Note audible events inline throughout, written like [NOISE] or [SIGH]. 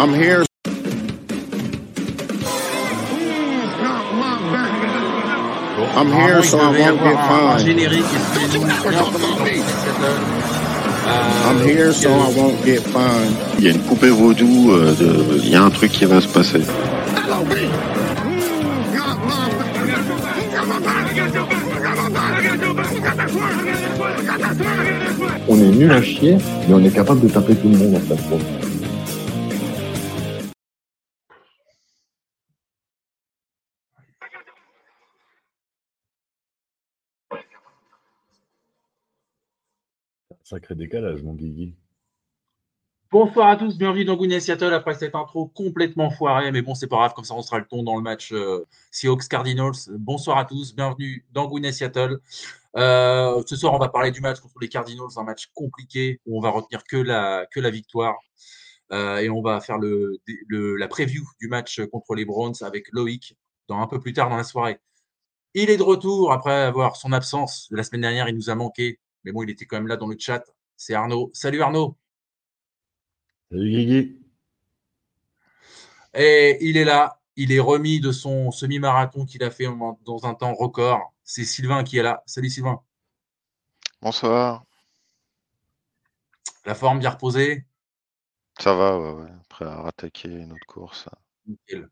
I'm here. I'm here so I won't get fined. I'm here so I won't get fined. Il y a une poupée vaudou, euh, de... il y a un truc qui va se passer. On est nul à chier, mais on est capable de taper tout le monde en fait. Sacré décalage, mon Guigui. Bonsoir à tous, bienvenue dans Goonies Seattle après cette intro complètement foirée, mais bon, c'est pas grave, comme ça on sera le ton dans le match euh, Seahawks Cardinals. Bonsoir à tous, bienvenue dans Goonies Seattle. Euh, ce soir, on va parler du match contre les Cardinals, un match compliqué où on va retenir que la, que la victoire. Euh, et on va faire le, le, la preview du match contre les Browns avec Loïc dans un peu plus tard dans la soirée. Il est de retour après avoir son absence de la semaine dernière, il nous a manqué, mais bon, il était quand même là dans le chat. C'est Arnaud. Salut Arnaud. Salut Guigui. Et il est là, il est remis de son semi-marathon qu'il a fait dans un temps record. C'est Sylvain qui est là. Salut Sylvain. Bonsoir. La forme bien reposée? Ça va, ouais, ouais. prêt à attaquer une autre course. Nickel.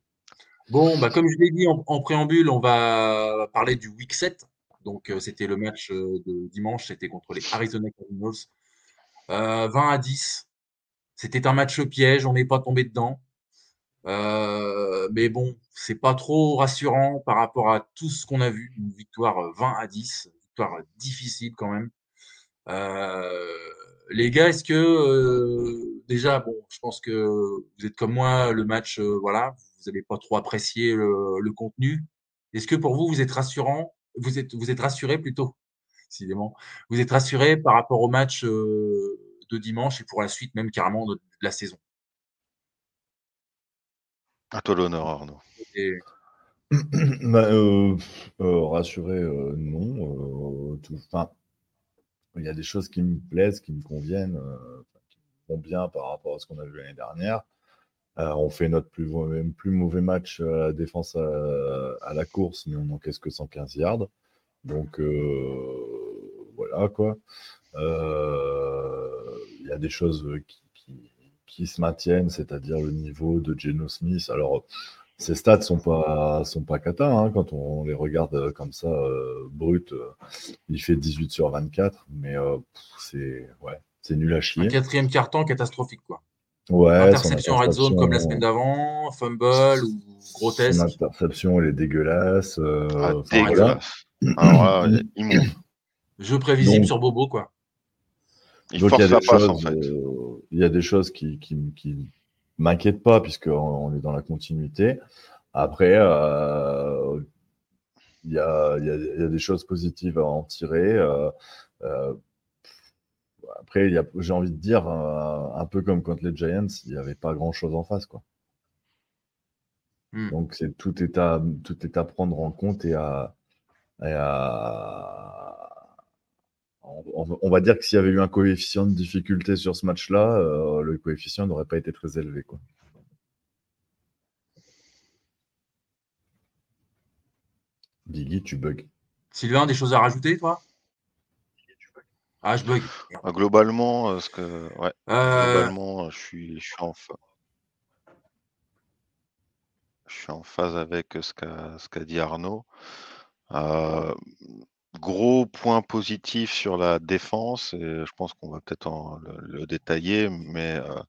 Bon, bah, comme je l'ai dit en, en, préambule, on va parler du week 7. Donc, euh, c'était le match euh, de dimanche, c'était contre les Arizona Cardinals. Euh, 20 à 10. C'était un match piège, on n'est pas tombé dedans. Euh, mais bon, c'est pas trop rassurant par rapport à tout ce qu'on a vu. Une victoire 20 à 10, une victoire difficile quand même. Euh, les gars, est-ce que euh, déjà, bon, je pense que vous êtes comme moi, le match, euh, voilà, vous n'avez pas trop apprécié le contenu. Est-ce que pour vous, vous êtes rassurant? Vous êtes, vous êtes rassuré plutôt, décidément. Vous êtes rassuré par rapport au match euh, de dimanche et pour la suite même carrément de, de la saison? À toi l'honneur, Arnaud. Et... [CLEARS THROAT] bah, euh, euh, rassuré, euh, non. Tout, il y a des choses qui me plaisent, qui me conviennent, qui me vont bien par rapport à ce qu'on a vu l'année dernière. On fait notre plus, mauvais match à la défense à, à, la course, mais on n'encaisse que 115 yards. Donc voilà quoi. Il y a des choses qui, se maintiennent, c'est-à-dire le niveau de Geno Smith. Alors, ces stats sont pas sont pas cata hein, quand on les regarde comme ça euh, brut. Euh, il fait 18 sur 24, mais euh, c'est nul à chier. Quatrième carton catastrophique quoi. Ouais. Interception red zone comme la semaine d'avant, fumble ou grotesque. Son interception elle est dégueulasse. ah, dégueulasse. Voilà. [CLEARS THROAT] Alors, immonde. Jeu prévisible Donc, sur Bobo quoi. Il Donc, force il y a la des passe choses, en fait. euh, il y a des choses qui, qui, qui m'inquiètent pas puisqu'on on est dans la continuité. Après, euh, il, y a, il, y a, il y a des choses positives à en tirer. Après, j'ai envie de dire, euh, un peu comme contre les Giants, il n'y avait pas grand-chose en face. Quoi. Hmm. Donc, c'est, tout, est à, tout est à prendre en compte et à. et à- on, on va dire que s'il y avait eu un coefficient de difficulté sur ce match-là, euh, le coefficient n'aurait pas été très élevé. Quoi. Guigui, tu bugs. Sylvain, des choses à rajouter toi? Ah, je bug. Ah, Globalement, euh, ce que, ouais, Euh, globalement, euh, je suis, je suis en je suis en phase avec ce qu'a dit Arnaud. Euh, Gros point positif sur la défense, et je pense qu'on va peut-être le, le détailler, mais euh,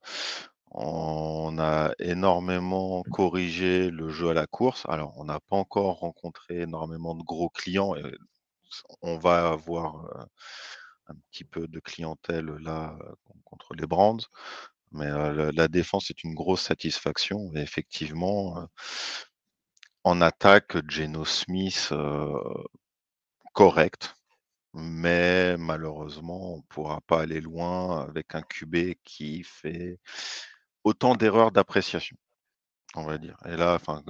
on a énormément corrigé le jeu à la course. Alors, on n'a pas encore rencontré énormément de gros clients. Et on va avoir un petit peu de clientèle là contre les Brands. Mais la, défense est une grosse satisfaction. Et effectivement, en attaque, Geno Smith, correct. Mais malheureusement, on ne pourra pas aller loin avec un QB qui fait autant d'erreurs d'appréciation, on va dire. Et là, enfin,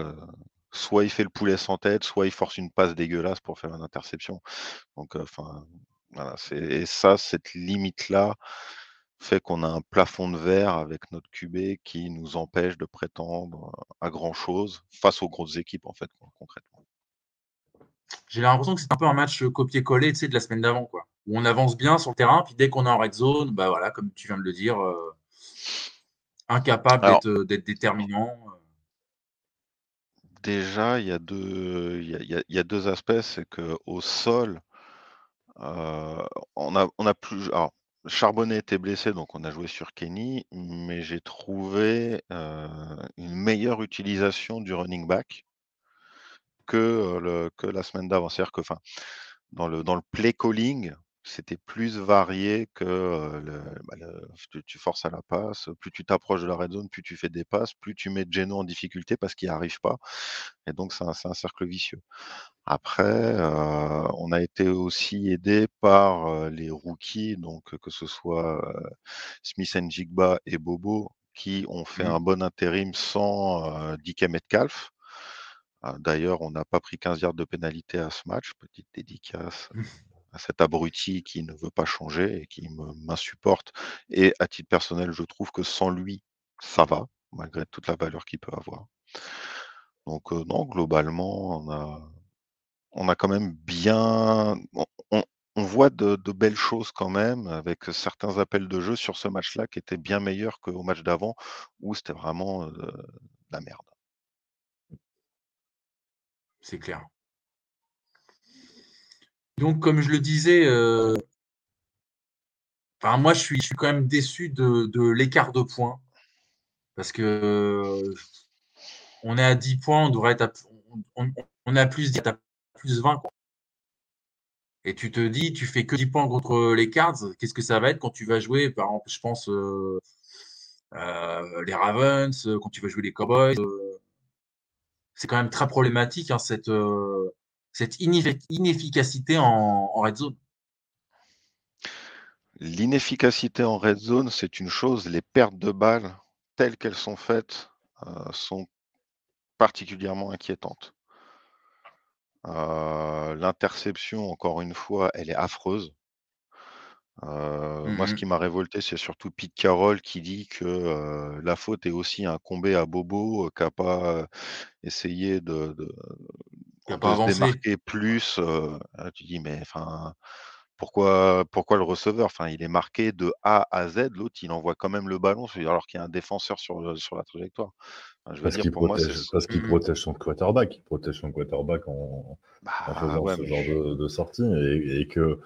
soit il fait le poulet sans tête, soit il force une passe dégueulasse pour faire une interception. Donc, enfin, voilà. Et ça, cette limite-là fait qu'on a un plafond de verre avec notre QB qui nous empêche de prétendre à grand-chose face aux grosses équipes, en fait, con- concrètement. J'ai l'impression que c'est un peu un match copier-coller tu sais, de la semaine d'avant, quoi. Où on avance bien sur le terrain, puis dès qu'on est en red zone, bah voilà, comme tu viens de le dire, euh, incapable d'être euh, d'être déterminant. déjà, il y a deux, il y a, il y a- il y a deux aspects. C'est qu'au sol, on a, plus. Alors, Charbonnet était blessé, donc on a joué sur Kenny, mais j'ai trouvé une meilleure utilisation du running back que, la semaine d'avant. C'est-à-dire que, dans le play calling, c'était plus varié que euh, le, bah, le- tu, tu forces à la passe, plus tu t'approches de la red zone, plus tu fais des passes, plus tu mets Geno en difficulté parce qu'il n'y arrive pas. Et donc, c'est un, cercle vicieux. Après, euh, on a été aussi aidé par euh, les rookies, donc que ce soit Smith Jigba et Bobo, qui ont fait Mhm. un bon intérim sans euh, DK Metcalf. Ah, D'ailleurs, on n'a pas pris 15 yards de pénalité à ce match. Petite dédicace à cet abruti qui ne veut pas changer et qui m'insupporte. Et à titre personnel, je trouve que sans lui, ça va, malgré toute la valeur qu'il peut avoir. Donc, euh, non, globalement, on a, on a quand même bien. On, voit de, de belles choses quand même, avec certains appels de jeu sur ce match-là qui étaient bien meilleurs qu'au match d'avant, où c'était vraiment euh, de la merde. C'est clair. Donc, comme je le disais, euh, enfin, moi, je suis, je suis quand même déçu de, l'écart de points. Parce que euh, on est à 10 points, on devrait être à, on, plus 10, à plus 20. quoi. Et tu te dis, tu fais que 10 points contre les Cards, qu'est-ce que ça va être quand tu vas jouer, par exemple, je pense, euh, les Ravens, quand tu vas jouer les Cowboys. c'est quand même très problématique, hein, cette, cette ineffi- inefficacité en, en red zone? L'inefficacité en red zone, c'est une chose. Les pertes de balles, telles qu'elles sont faites, euh, sont particulièrement inquiétantes. Euh, L'interception, encore une fois, elle est affreuse. Euh, Moi, ce Mhm. qui m'a révolté, c'est surtout Pete Carroll qui dit que euh, la faute est aussi incombée à Bobo, qui n'a pas essayé de, de, Se avancé. démarquer plus. euh, là, tu dis, mais enfin, pourquoi, pourquoi le receveur? Enfin, il est marqué de A à Z. L'autre, il envoie quand même le ballon, alors qu'il y a un défenseur sur, le- sur la trajectoire. Enfin, je veux Parce dire, qu'il moi, c'est. protège, parce qu'il protège son quarterback. Il protège son quarterback en, en Bah, faisant ouais, ce genre je- de, de sortie. Et, et que,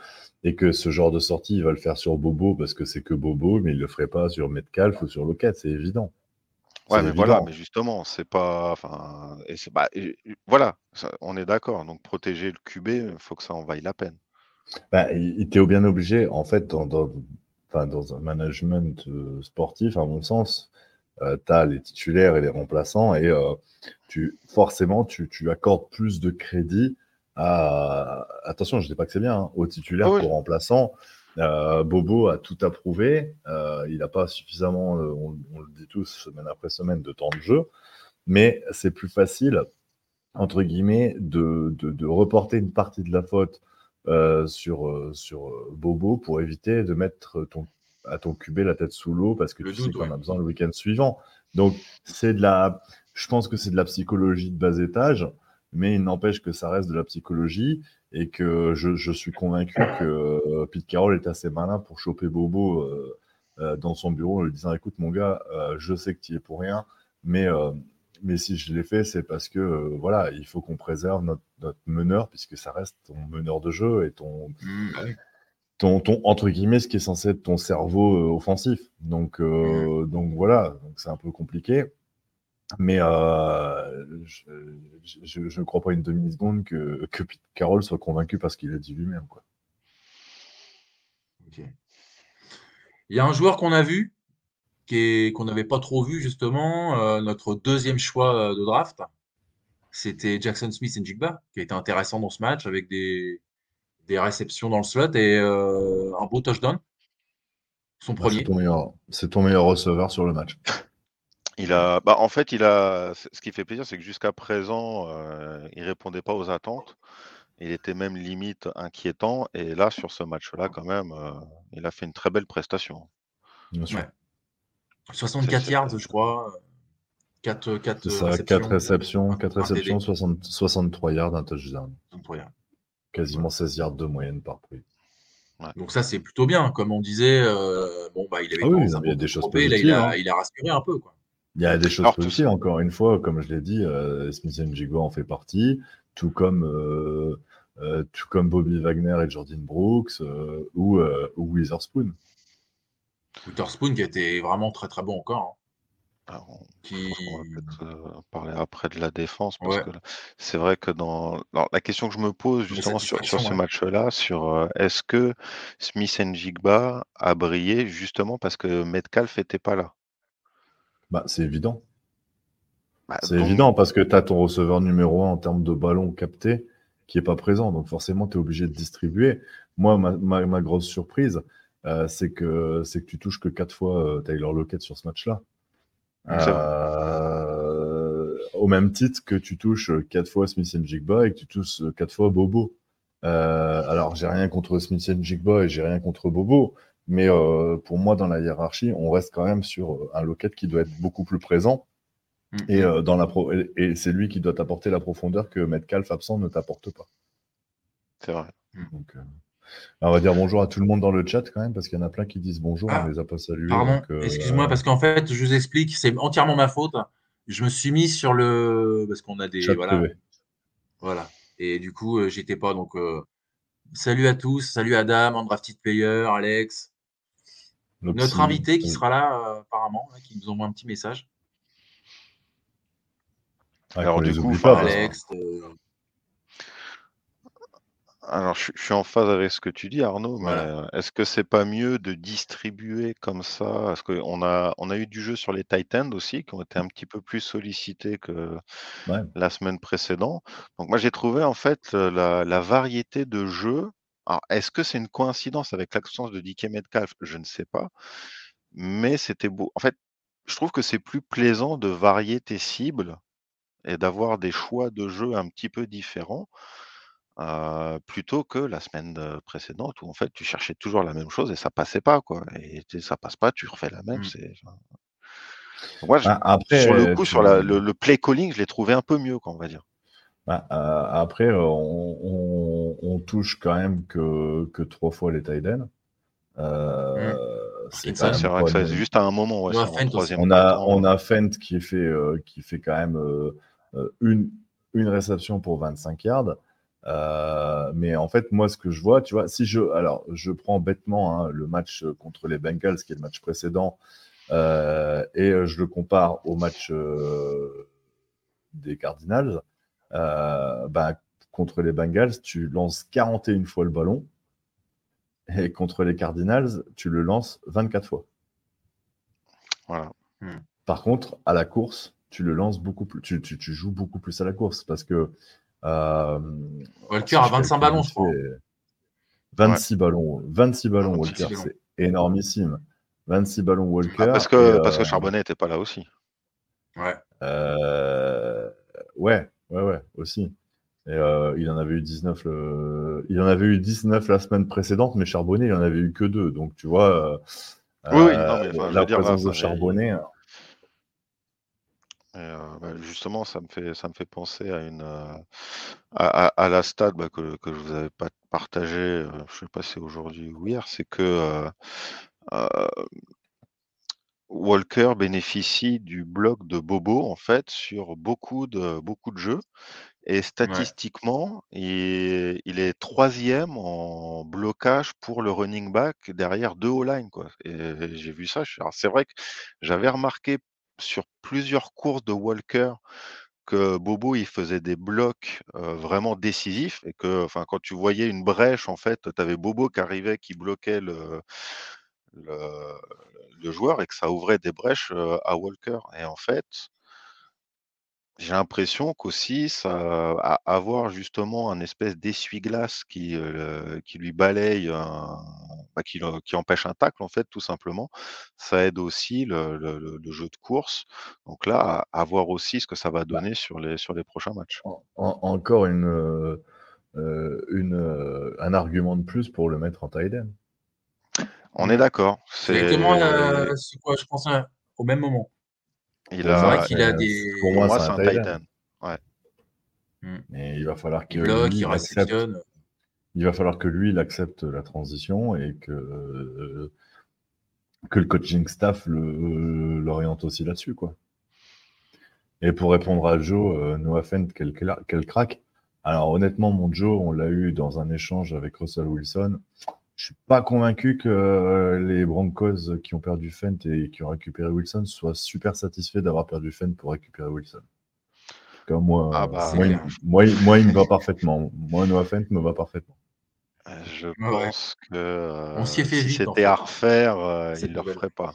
et que ce genre de sortie, il va le faire sur Bobo parce que c'est que Bobo, mais il le ferait pas sur Metcalf ou sur Lockett, c'est évident. Ouais, mais voilà, mais justement, c'est pas. Enfin, et c'est bah, et- voilà, ça, on est d'accord. Donc, protéger le QB, il faut que ça en vaille la peine. Bah, il était bien obligé, en fait, dans, dans, un management euh, sportif, à mon sens, tu as les titulaires et les remplaçants, et euh, tu, forcément, tu, tu accordes plus de crédit à. Attention, je ne dis pas que c'est bien, hein, aux titulaires Ah oui. qu'aux remplaçants. Euh, Bobo a tout approuvé, euh, il n'a pas suffisamment, euh, on, on le dit tous, semaine après semaine, de temps de jeu, mais c'est plus facile, entre guillemets, de, de, de reporter une partie de la faute euh, sur, sur Bobo pour éviter de mettre ton, à ton QB la tête sous l'eau parce que Le tu sais doute, qu'on ouais. a besoin le week-end suivant. Donc, c'est de la, je pense que c'est de la psychologie de bas étage, mais il n'empêche que ça reste de la psychologie et que je, je suis convaincu que euh, Pete Carroll est assez malin pour choper Bobo euh, euh, dans son bureau en lui disant écoute mon gars, je sais que tu y es pour rien, mais mais si je l'ai fait, c'est parce que euh, voilà, il faut qu'on préserve notre, notre meneur, puisque ça reste ton meneur de jeu et ton, Mmh, bah ton, ton entre guillemets, ce qui est censé être ton cerveau euh, offensif. Donc, euh, donc voilà, donc c'est un peu compliqué. Mais euh, je, ne crois pas une demi-seconde que, que Pete Carroll soit convaincu parce qu'il a dit lui-même. Quoi. Il y a un joueur qu'on a vu, qui est- qu'on n'avait pas trop vu justement, euh, notre deuxième choix euh, de draft. C'était Jackson Smith et Jigba, qui a été intéressant dans ce match avec des, des réceptions dans le slot et euh, un beau touchdown. Son Bah, c'est premier. ton c'est ton meilleur receveur sur le match. Il a, bah, en fait, il a. Ce qui fait plaisir, c'est que jusqu'à présent, euh, il répondait pas aux attentes. Il était même limite inquiétant. Et là, sur ce match-là, quand même, euh, il a fait une très belle prestation. Bien sûr. Ouais. 64 C'est- c'est- yards, je crois. 4, 4 C'est ça, réceptions. 4 réceptions, un- 4 un réceptions, TD. 60 63 yards, un touchdown. Quasiment 16 yards de moyenne par prix. Donc ça, c'est plutôt bien. Comme on disait, euh, bon, bah, il avait Ah oui, il y a des choses là, il a, hein. il a rassuré un peu. Quoi. Il y a des choses Alors, tout encore une fois, comme je l'ai dit, euh, Smith Jigba en fait partie, tout comme, euh, euh, tout comme Bobby Wagner et Jordan Brooks euh, ou, euh, ou Witherspoon. Witherspoon qui été vraiment très très bon encore. hein, Alors, on- qui... va peut-être euh, parler après de la défense parce Ouais. que c'est vrai que dans alors, la question que je me pose justement sur, sur ce ouais. match-là, sur euh, est-ce que Smith Jigba a brillé justement parce que Metcalf n'était pas là? Bah, c'est évident. Bah, C'est donc, évident parce que tu as ton receveur numéro un en termes de ballon capté qui n'est pas présent. Donc forcément, tu es obligé de distribuer. Moi, ma, ma- ma grosse surprise, euh, c'est que, que tu touches que quatre fois euh, Taylor Lockett sur ce match-là. Euh, au même titre que tu touches quatre fois Smith Jigba et que tu touches quatre fois Bobo. Euh, alors, j'ai rien contre Smith Jigba et j'ai rien contre Bobo, mais euh, pour moi, dans la hiérarchie, on reste quand même sur euh, un Lockett qui doit être beaucoup plus présent. Mm. Et, euh, dans la pro- et, et c'est lui qui doit t'apporter la profondeur que Metcalf absent ne t'apporte pas. c'est vrai. Donc, euh, on va dire bonjour à tout le monde dans le chat quand même, parce qu'il y en a plein qui disent bonjour, Ah, on les a pas salués. Pardon, donc, euh, excuse-moi, parce qu'en fait, je vous explique, c'est entièrement ma faute. Je me suis mis sur le. Parce qu'on a des. chat Voilà. privé. voilà. Et du coup, j'étais pas. Donc, euh, salut à tous. Salut Adam, Undrafted Player, Alex. Notre invité qui sera là, euh, apparemment, là, qui nous envoie un petit message. ah, Alors, du coup, pas, Alex. euh, Alors, je, je suis en phase avec ce que tu dis, Arnaud, mais Voilà. euh, est-ce que c'est pas mieux de distribuer comme ça? Parce qu'on a, on a eu du jeu sur les tight ends aussi, qui ont été un petit peu plus sollicités que Ouais. la semaine précédente. Donc, moi, j'ai trouvé en fait la, la variété de jeux. Alors, est-ce que c'est une coïncidence avec l'absence de DK Metcalf? Je ne sais pas, mais c'était beau. En fait, je trouve que c'est plus plaisant de varier tes cibles et d'avoir des choix de jeu un petit peu différents. euh, plutôt que la semaine euh, précédente où en fait tu cherchais toujours la même chose et ça passait pas quoi et ça passe pas tu refais la même Mm. c'est donc moi je- Ah, après, sur le coup tu- sur la- le, le play calling je l'ai trouvé un peu mieux quoi on va dire bah, euh, après, euh, on, on- on touche quand même que, que trois fois les tight ends. Euh, c'est ça, c'est vrai que ça juste à un moment ouais, On a Fent un aussi. troisième On a, quart-temps. on a Fent qui fait, euh, qui fait quand même une, une réception pour 25 yards. Euh, mais en fait, moi, ce que je vois, tu vois, si je, alors, je prends bêtement hein, le match contre les Bengals, qui est le match précédent, euh, et je le compare au match euh, des Cardinals, euh, ben, contre les Bengals, tu lances 41 fois le ballon, et contre les Cardinals, tu le lances 24 fois. voilà Par contre, à la course, tu le lances beaucoup plus, tu, tu- tu joues beaucoup plus à la course parce que euh, Walker si a je 25 calcule ballons, je crois. fait, 26 ballons, 26 ballons 26 Walker, ballons. c'est énormissime. 26 ballons Walker. Ah, parce et, que parce euh, que Charbonnet était pas là aussi Ouais. euh, ouais, ouais, ouais, aussi. Et euh, il en avait eu 19 le... il en avait eu 19 la semaine précédente, mais Charbonnet, il en avait eu que deux. Donc tu vois, euh, Oui, oui, euh, non, mais, enfin, je la là, présence de Charbonnet, Et, euh, bah, justement, ça me fait, ça me fait penser à une euh, à, à- à la stat bah, que, que je vous avais pas partagé, euh, je sais pas si c'est aujourd'hui ou hier, c'est que euh, euh, Walker bénéficie du bloc de Bobo en fait sur beaucoup de beaucoup de jeux et statistiquement, il il est troisième en blocage pour le running back derrière deux O-line, quoi et j'ai vu ça, c'est vrai que j'avais remarqué sur plusieurs courses de Walker que Bobo, il faisait des blocs, heu, vraiment décisifs et que enfin, quand tu voyais une brèche, en fait, tu avais Bobo qui arrivait, qui bloquait le le le joueur et que ça ouvrait des brèches, à Walker et en fait j'ai l'impression qu'aussi ça avoir justement un espèce d'essuie-glace qui, qui lui balaye un bah, qui empêche un tacle en fait tout simplement. Ça aide aussi le le le le jeu de course. Donc là, à voir aussi ce que ça va Bah donner sur les sur les prochains matchs. en en encore une, un argument de plus pour le mettre en end. On est d'accord, Exactement, c'est heu, c'est quoi je pense, heu, au même moment. Il C'est vrai a qu'il a des pour moi, moi, c'est un end. Ouais. Mmh. Mais il va falloir que Il bloque, lui, il accepte réceptionne. il va falloir que lui, il accepte la transition et que, heu, que le coaching staff l'oriente aussi là-dessus, quoi. Et pour répondre à Joe, Noah Fent, quel quel crack. Alors honnêtement, mon Joe, on l'a eu dans un échange avec Russell Wilson. Je suis pas convaincu que les Broncos qui ont perdu Fent et qui ont récupéré Wilson soient super satisfaits d'avoir perdu Fent pour récupérer Wilson. Cas, moi, Ah bah moi, il moi il moi, il me va parfaitement. Moi, Noah Fent me va parfaitement. Je Ouais, pense que, On s'y est heu, fait si en c'était fait, à refaire, cette il le nouvelle. referait pas.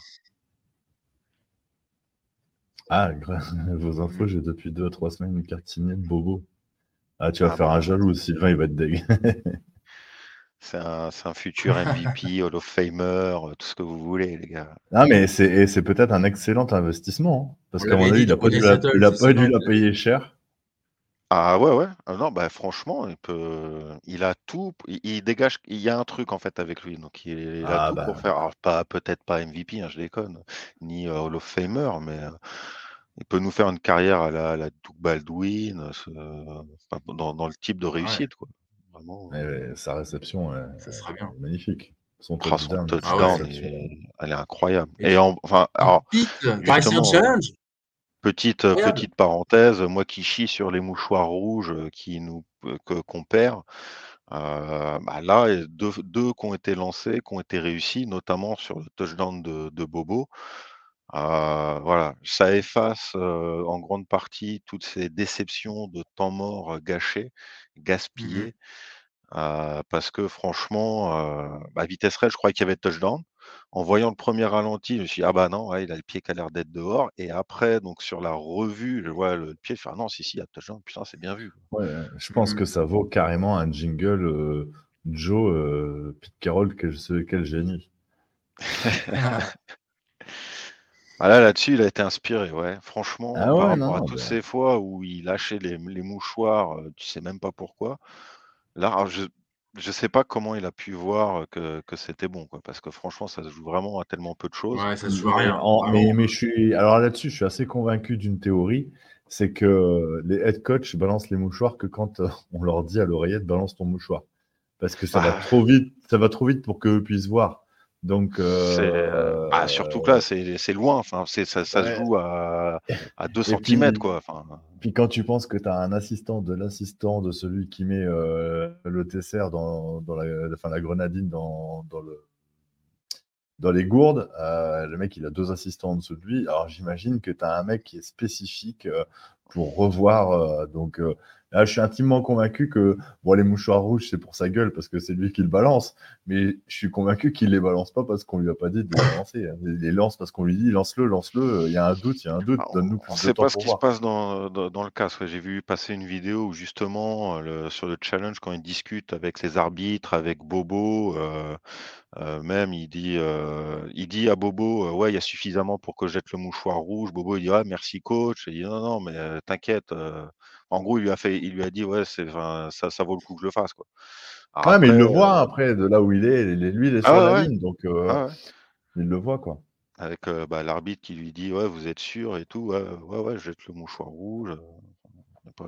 Ah, [LAUGHS] vos infos, Mmh. j'ai depuis 2 à 3 semaines une carte signée de Bobo. Ah, tu vas Ah faire un bah jaloux, Sylvain, il va être dég. [LAUGHS] c'est un futur [LAUGHS] MVP, Hall of Famer, heu, tout ce que vous voulez les gars. Non, mais c'est peut-être un excellent investissement, hein, parce qu'à mon avis, il a du pas dû la il a pas dû Sylvain la payer cher. Ah ouais, ouais. Ah non, bah franchement, il peut il a tout il il dégage il y a un truc en fait avec lui, donc il il a Ah tout pour bah faire alors pas peut-être pas MVP, hein, je déconne, ni, heu, Hall of Famer, mais, heu, il peut nous faire une carrière à la à la Doug Baldwin, dans dans le type de Ouais. réussite quoi. Vraiment, et heu ouais, sa réception est Ça serait bien. magnifique. Son Ah son touchdown, Ah ouais. est elle est incroyable Et et tu en enfin il alors pique Tyson justement, heu, Challenge. petite, Incroyable. petite parenthèse, moi qui chie sur les mouchoirs rouges, qui nous qu'on perd, bah là, il y a 2 f 2 qui ont été lancés, qui ont été réussis, notamment sur le touchdown de de Bobo. Heu, voilà, ça efface, en grande partie toutes ces déceptions de temps mort, heu, gâchés, Mmh mh. gaspillés, heu, parce que franchement, bah, vitesse réelle, je croyais qu'il y avait touchdown. En voyant le 1er ralenti, je me suis dit: «Ah bah non, ouais, il a le pied qui a l'air d'être dehors» et après donc sur la revue, je vois le pied, je fais: «Ah non, si, si, il y a touchdown, putain, c'est bien vu». Ouais, je pense Mmh que ça vaut carrément un jingle, Joe, Pete Carroll, quel ce quel génie. [LAUGHS] [LAUGHS] Ah là, là-dessus, il a été inspiré, ouais. Franchement, Ah par ouais, non, rapport à toutes bah ces fois où il lâchait les les mouchoirs, heu, tu sais même pas pourquoi. Là, alors je je sais pas comment il a pu voir, que que c'était bon, quoi, parce que franchement, ça se joue vraiment à tellement peu de choses. Ouais, ça se joue à Mais rien, en mais je suis alors là-dessus, je suis assez convaincu d'une théorie, c'est que les head coach balancent les mouchoirs que quand, heu, on leur dit à l'oreillette: «Balance ton mouchoir». Parce que ça va Ah. trop vite ça va trop vite pour qu'eux puissent voir. Donc C'est, heu, heu bah, surtout que là, c'est loin, enfin, ça ça se joue à à 2 Et centimètres, puis quoi, enfin puis quand tu penses que tu as un assistant de l'assistant de celui qui met, heu, le tesser dans dans la enfin la grenadine dans dans le dans les gourdes, le mec, il a 2 assistants en dessous de lui. Alors j'imagine que tu as un mec qui est spécifique, pour revoir, donc là, je suis intimement convaincu que, bon, les mouchoirs rouges, c'est pour sa gueule parce que c'est lui qui le balance, mais je suis convaincu qu'il les balance pas parce qu'on lui a pas dit de les balancer, hein. Il les lance parce qu'on lui dit: «Lance-le, lance-le, il y a un doute, il y a un doute, Ah, on donne-nous on plus de sait temps pas ce qui se voir». passe dans dans dans le casque. J'ai vu passer une vidéo où justement, le sur le challenge, quand il discute avec les arbitres, avec Bobo, heu heu, même il dit, heu, il dit à Bobo, heu: «Ouais, il y a suffisamment pour que je jette le mouchoir rouge». Bobo, il dit: «Ah merci coach». Il dit: «Non, non, mais t'inquiète», en gros, il lui a fait il lui a dit: «Ouais, c'est ça ça vaut le coup que je le fasse, quoi». Alors Ouais, mais après, il le voit après de là où il est, lui, il est sur Ah la ouais, ouais. ligne, donc Ouais, ouais. il le voit, quoi. Avec, bah, l'arbitre qui lui dit: «Ouais, vous êtes sûr et tout?» «Ouais, ouais, ouais, je jette le mouchoir rouge,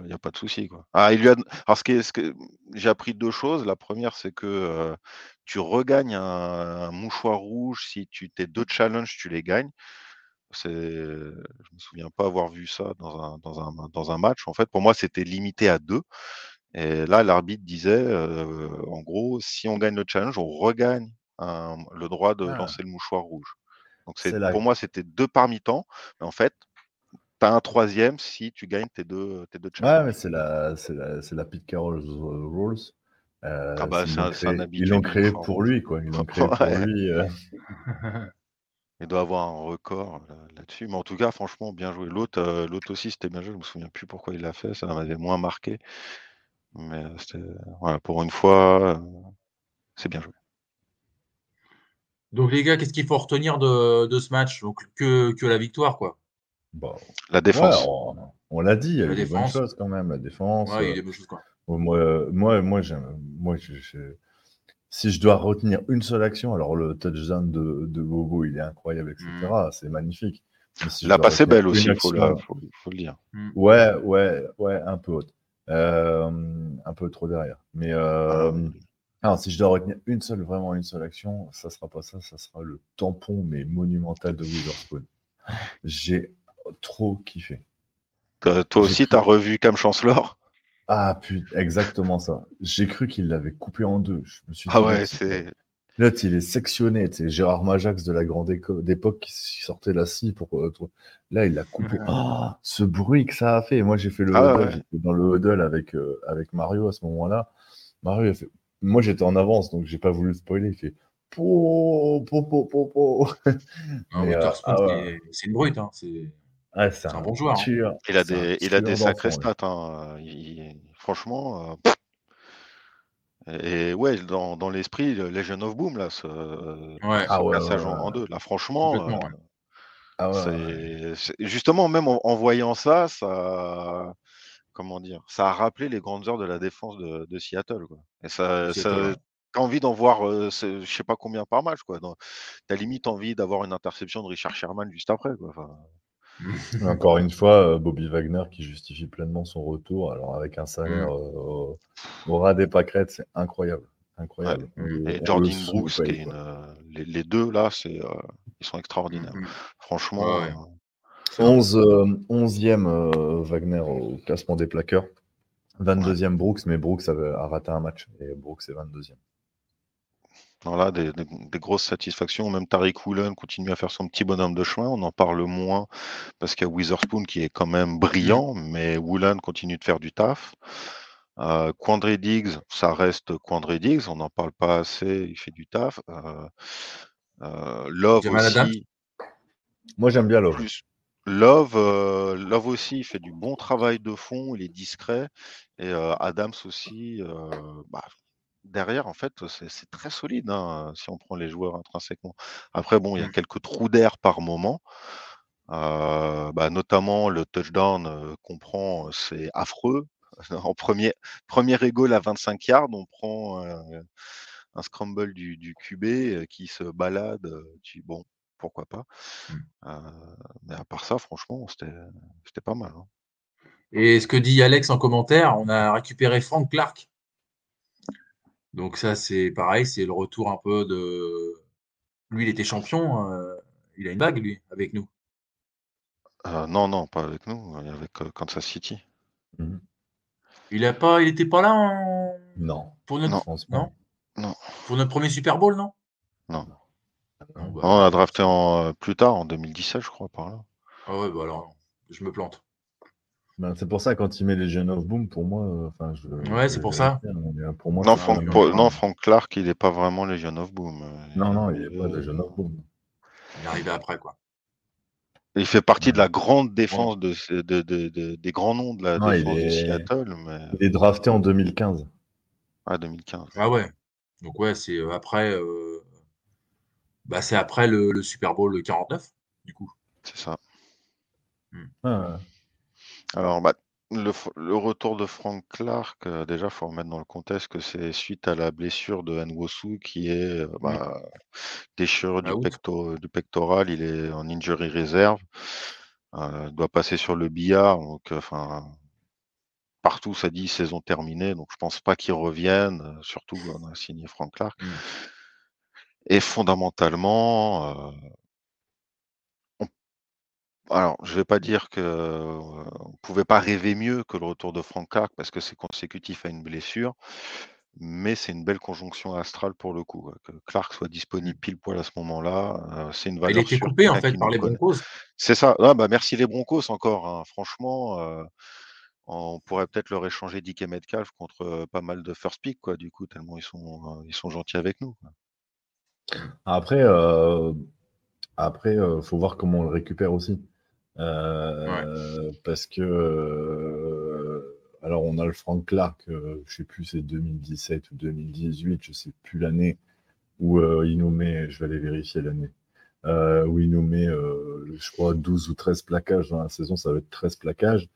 il y a pas de souci, quoi». Ah, il lui a alors ce ce que j'ai appris 2 choses. La 1re, c'est que, tu regagnes un un mouchoir rouge si tu tes 2 challenges, tu les gagnes. C'est, je me souviens pas avoir vu ça dans un, dans un, dans un match. En fait, pour moi, c'était limité à deux. Et là, l'arbitre disait, euh, en gros, si on gagne le challenge, on regagne un- le droit de Ah. lancer le mouchoir rouge. Donc, c'est, pour moi, c'était deux par mi-temps. Mais en fait, tu as un troisième si tu gagnes tes deux, tes deux Ouais, challenges. mais c'est la, c'est la, c'est la Pete Carroll Rules. Euh, Ah bah, ils c'est l'ont un- c'est un créé- habitué Ils l'ont du créé mouchoir pour lui, quoi. Ils l'ont créé [LAUGHS] pour Ouais. lui. euh. Il doit avoir un record là- là-dessus. Mais en tout cas, franchement, bien joué. L'autre, euh, l'autre aussi, c'était bien joué. Je me souviens plus pourquoi il l'a fait. Ça m'avait moins marqué. Mais euh, c'était, voilà, pour une fois, euh, c'est bien joué. Donc les gars, qu'est-ce qu'il faut retenir de, de ce match? Donc que, que la victoire, quoi. Bon, La ouais, défense. on, on l'a dit, il y a eu des bonnes choses quand même. La défense. Ouais, il y a euh, des bonnes choses, quoi. Moi, moi, moi, j'aime- moi je- je- si je dois retenir une seule action, alors le touchdown de, de Bobo, il est incroyable, etc. C'est magnifique. Mais si je La passe est belle aussi, il faut, le dire. Ouais, ouais, ouais, un peu haute. Euh, un peu trop derrière. Mais euh, alors, si je dois retenir une seule, vraiment une seule action, ça sera pas ça, ça sera le tampon, mais monumental de Witherspoon. J'ai trop kiffé. Toi aussi, tu as revu Cam Chancellor? Ah putain, exactement ça. J'ai cru qu'il l'avait coupé en deux. Je me suis dit, Ah ouais, c'est. L'autre, il est sectionné. C'est Gérard Majax de la grande d'époque qui sortait la scie pour. euh, Là, il l'a coupé. Ah, ce bruit que ça a fait. Moi, j'ai fait le Ah huddle. ouais. J'étais dans le huddle avec, euh, avec Mario à ce moment-là. Mario, il a fait. Moi, j'étais en avance, donc j'ai pas voulu le spoiler. Il fait. Po, po, po, po, po. Euh, ah ouais. c'est une brute. Hein. C'est Ah, c'est C'est un bon joueur, hein. tueur. Il a des, il a des tueur sacrés stats. hein. Il- il- franchement. euh, et ouais, dans, dans l'esprit, le Legion of Boom, là, ce, Ouais. ce Ah ouais, passage ouais, en, ouais. en deux. Là, franchement, euh, ouais. Ah justement, même en, en voyant ça, ça. Comment dire Ça a rappelé les grandes heures de la défense de, de Seattle. Quoi. Et ça, Seattle, ça, ouais. T'as envie d'en voir, euh, je sais pas combien par match, quoi. Dans- T'as limite envie d'avoir une interception de Richard Sherman juste après, quoi. Enfin, [LAUGHS] Encore une fois, euh, Bobby Wagner qui justifie pleinement son retour. Alors, avec un salaire Mm. euh, au- au ras des pâquerettes, c'est incroyable. Incroyable. Ouais. Et Jordan Brooks, qui paye, est une, quoi. euh, les, les deux là, c'est, euh, ils sont extraordinaires. Mm. Franchement, Ouais, ouais. euh, 11, euh, 11e euh, Wagner au classement des plaqueurs. 22e Brooks, mais Brooks a, a raté un match. Et Brooks est 22e. Voilà, des, des- des grosses satisfactions. Même Tariq Woolen continue à faire son petit bonhomme de chemin. On en parle moins parce qu'il y a Witherspoon qui est quand même brillant, mais Woolen continue de faire du taf. Euh, Quandre Diggs, ça reste Quandre Diggs, on n'en parle pas assez, il fait du taf. Euh, euh, Love aussi, Moi, j'aime bien Love. plus Love, euh, Love aussi, il fait du bon travail de fond, il est discret. Et euh, Adams aussi, euh, bah, derrière, en fait, c'est très solide hein, si on prend les joueurs intrinsèquement. Après, bon, il y a Mm. quelques trous d'air par moment. Euh, bah, notamment le touchdown euh, qu'on prend, euh, c'est affreux. [LAUGHS] En premier, premier à 25 yards, on prend euh, un scramble du, du QB euh, qui se balade. euh, Tu bon, pourquoi pas. Mm. Euh, mais à part ça, franchement, c'était c'était pas mal. hein. Et ce que dit Alex en commentaire, on a récupéré Frank Clark. Donc ça, c'est pareil, c'est le retour un peu de... Lui, il était champion, euh, il a une bague, lui, avec nous. Euh, non, non, pas avec nous, euh, avec euh, Kansas City. Mhm. Il a pas, il était pas là en- Non, pour notre, Non. non? Non. pour notre premier Super Bowl, non? Non. Non, bah, Non, on a drafté en, euh, plus tard, en 2017, je crois, par là. Ah ouais, bah alors, je me plante. Ben, c'est pour ça, quand il met les Gen of Boom, pour moi, euh, enfin, je, Ouais, c'est pour ça. mais Pour moi, Non, c'est Frank, vraiment pour- pas- non, Frank Clark, il n'est pas vraiment Legion of Boom. euh, non, non, il n'est pas de Gen of Boom. Il est arrivé après, quoi. Il fait partie de la grande défense de, ce- de- de- de- des grands noms de la défense de Seattle, mais Il est drafté en 2015. à 2015. Ah ouais. Donc ouais, c'est euh, après, euh, bah, c'est après le, le Super Bowl 49, du coup. C'est ça. Ah, Alors, bah, le, f- le retour de Frank Clark, euh, déjà, il faut remettre dans le contexte que c'est suite à la blessure de Nwosu qui est euh, bah, déchirure du, Out. pecto- du pectoral. Il est en injury reserve. Euh, doit passer sur le billard. Donc, euh, enfin, partout, ça dit saison terminée. Donc, je pense pas qu'il revienne. euh, surtout, on a signé Frank Clark. Mm. Et fondamentalement, euh, on, alors, je vais pas dire que euh, on pouvait pas rêver mieux que le retour de Frank Clark parce que c'est consécutif à une blessure, mais c'est une belle conjonction astrale pour le coup. Que Clark soit disponible pile poil à ce moment-là, euh, c'est une Il valeur a été sûre coupé en fait par les. Broncos. C'est ça. Ah, bah, merci les Broncos encore, hein. Franchement, euh, on pourrait peut-être leur échanger DK Metcalf contre pas mal de first pick, quoi, du coup, tellement ils sont, ils sont gentils avec nous. quoi. Après, euh, après, euh, faut voir comment on le récupère aussi. Euh, Parce que, euh, alors, on a le Frank Clark, euh, je sais plus, c'est 2017 ou 2018, je sais plus l'année où il nous met, je vais aller vérifier l'année, où il nous met, je crois, 12 ou 13 plaquages dans la saison, ça va être 13 plaquages.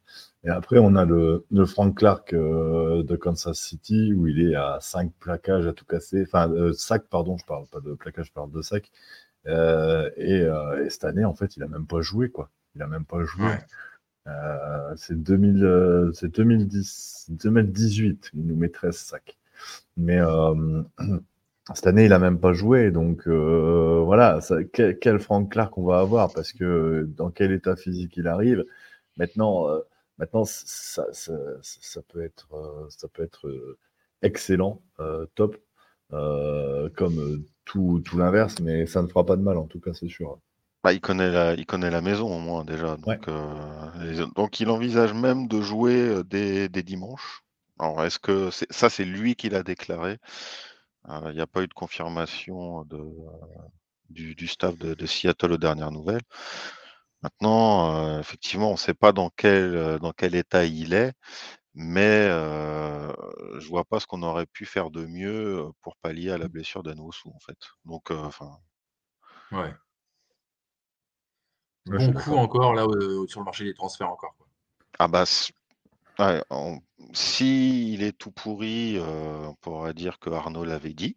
Et après, on a le, Frank Clark de Kansas City où il est à 5 plaquages à tout casser, enfin, sacs, pardon, je parle pas de plaquage, je parle de. Euh, et, et cette année, en fait, il a même pas joué, quoi. Il a même pas joué. Ouais. Euh, c'est 2000, euh, c'est 2010, 2018, il nous met 13 sacs. Mais euh, [CLEARS THROAT] cette année, il a même pas joué, donc euh, voilà, ça- quel, quel Frank Clark on va avoir, parce que dans quel état physique il arrive. Maintenant, euh, maintenant, ça, ça, ça- ça peut être, euh, ça peut être euh, excellent, euh, top, euh, comme euh, tout, tout l'inverse, mais ça ne fera pas de mal, en tout cas, c'est sûr. Bah, il connaît la, il connaît la maison au moins déjà. Donc, Ouais. euh, donc il envisage même de jouer euh, dès, dès dimanche. Alors, est-ce que ça, c'est lui qui l'a déclaré? Euh, Il n'y a pas eu de confirmation de, du, du staff de, de Seattle aux dernières nouvelles. Maintenant, euh, effectivement, on ne sait pas dans quel, dans quel état il est, mais euh, je vois pas ce qu'on aurait pu faire de mieux pour pallier à la blessure d'Anwosu, en fait. Donc, enfin. Ouais, Bon coup encore là euh, sur le marché des transferts encore. quoi. Ah bah, s- ouais, on- si il est tout pourri, euh, on pourra dire que Arnaud l'avait dit.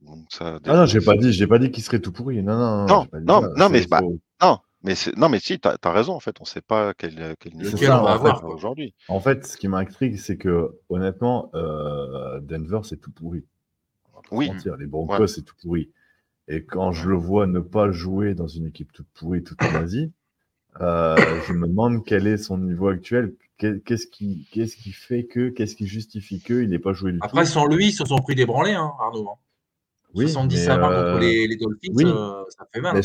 Donc ça, Ah non, j'ai pas dit, j'ai pas dit qu'il serait tout pourri. Non, non, Non, non, mais bah, non, mais c'est, non, mais si, t'as, t'as raison en fait. On sait pas quel, quel niveau on va en avoir. aujourd'hui. En fait, ce qui m'intrigue, c'est que honnêtement, euh, Denver, c'est tout pourri. Oui. mentir, les Broncos, Ouais. c'est tout pourri. Et quand je le vois ne pas jouer dans une équipe toute pourrie, toute nazie, euh, je me demande quel est son niveau actuel. Qu'est- Qu'est-ce qui, qu'est-ce qui fait que, qu'est-ce qui justifie que il n'ait pas joué du Après, tout sans lui, ils se sont pris des branlés, hein, Arnaud. hein. Oui, 70 mais, à 20 euh, contre les, les Dolphins, oui. euh, ça fait mal. Mais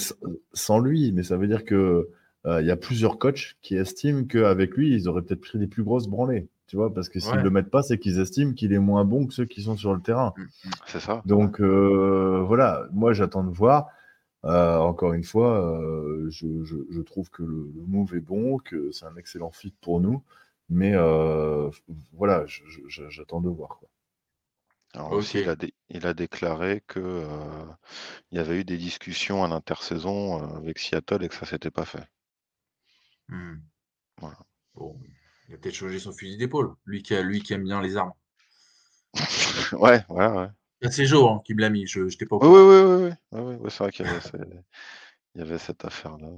sans lui, mais ça veut dire que euh, il y a plusieurs coachs qui estiment qu'avec lui, ils auraient peut-être pris des plus grosses branlées. Tu vois, parce que s'ils Ouais. le mettent pas, c'est qu'ils estiment qu'il est moins bon que ceux qui sont sur le terrain. C'est ça. Donc euh, voilà, moi j'attends de voir. Euh, encore une fois, euh, je, je- je trouve que le, le move est bon, que c'est un excellent fit pour nous, mais euh, voilà, j'attends de voir. Quoi. Alors aussi, il a, dé- il a déclaré que euh, il y avait eu des discussions à l'intersaison euh, avec Seattle et que ça s'était pas fait. Hmm. Voilà. Bon, il a peut-être changé son fusil d'épaule. Lui qui, a- lui qui aime bien les armes. [LAUGHS] ouais, ouais, ouais. C'est Joe hein, qui me l'a mis. Je n'étais pas au Oui, courant. oui, oui, oui, c'est vrai qu'il y avait, [LAUGHS] y cette affaire-là.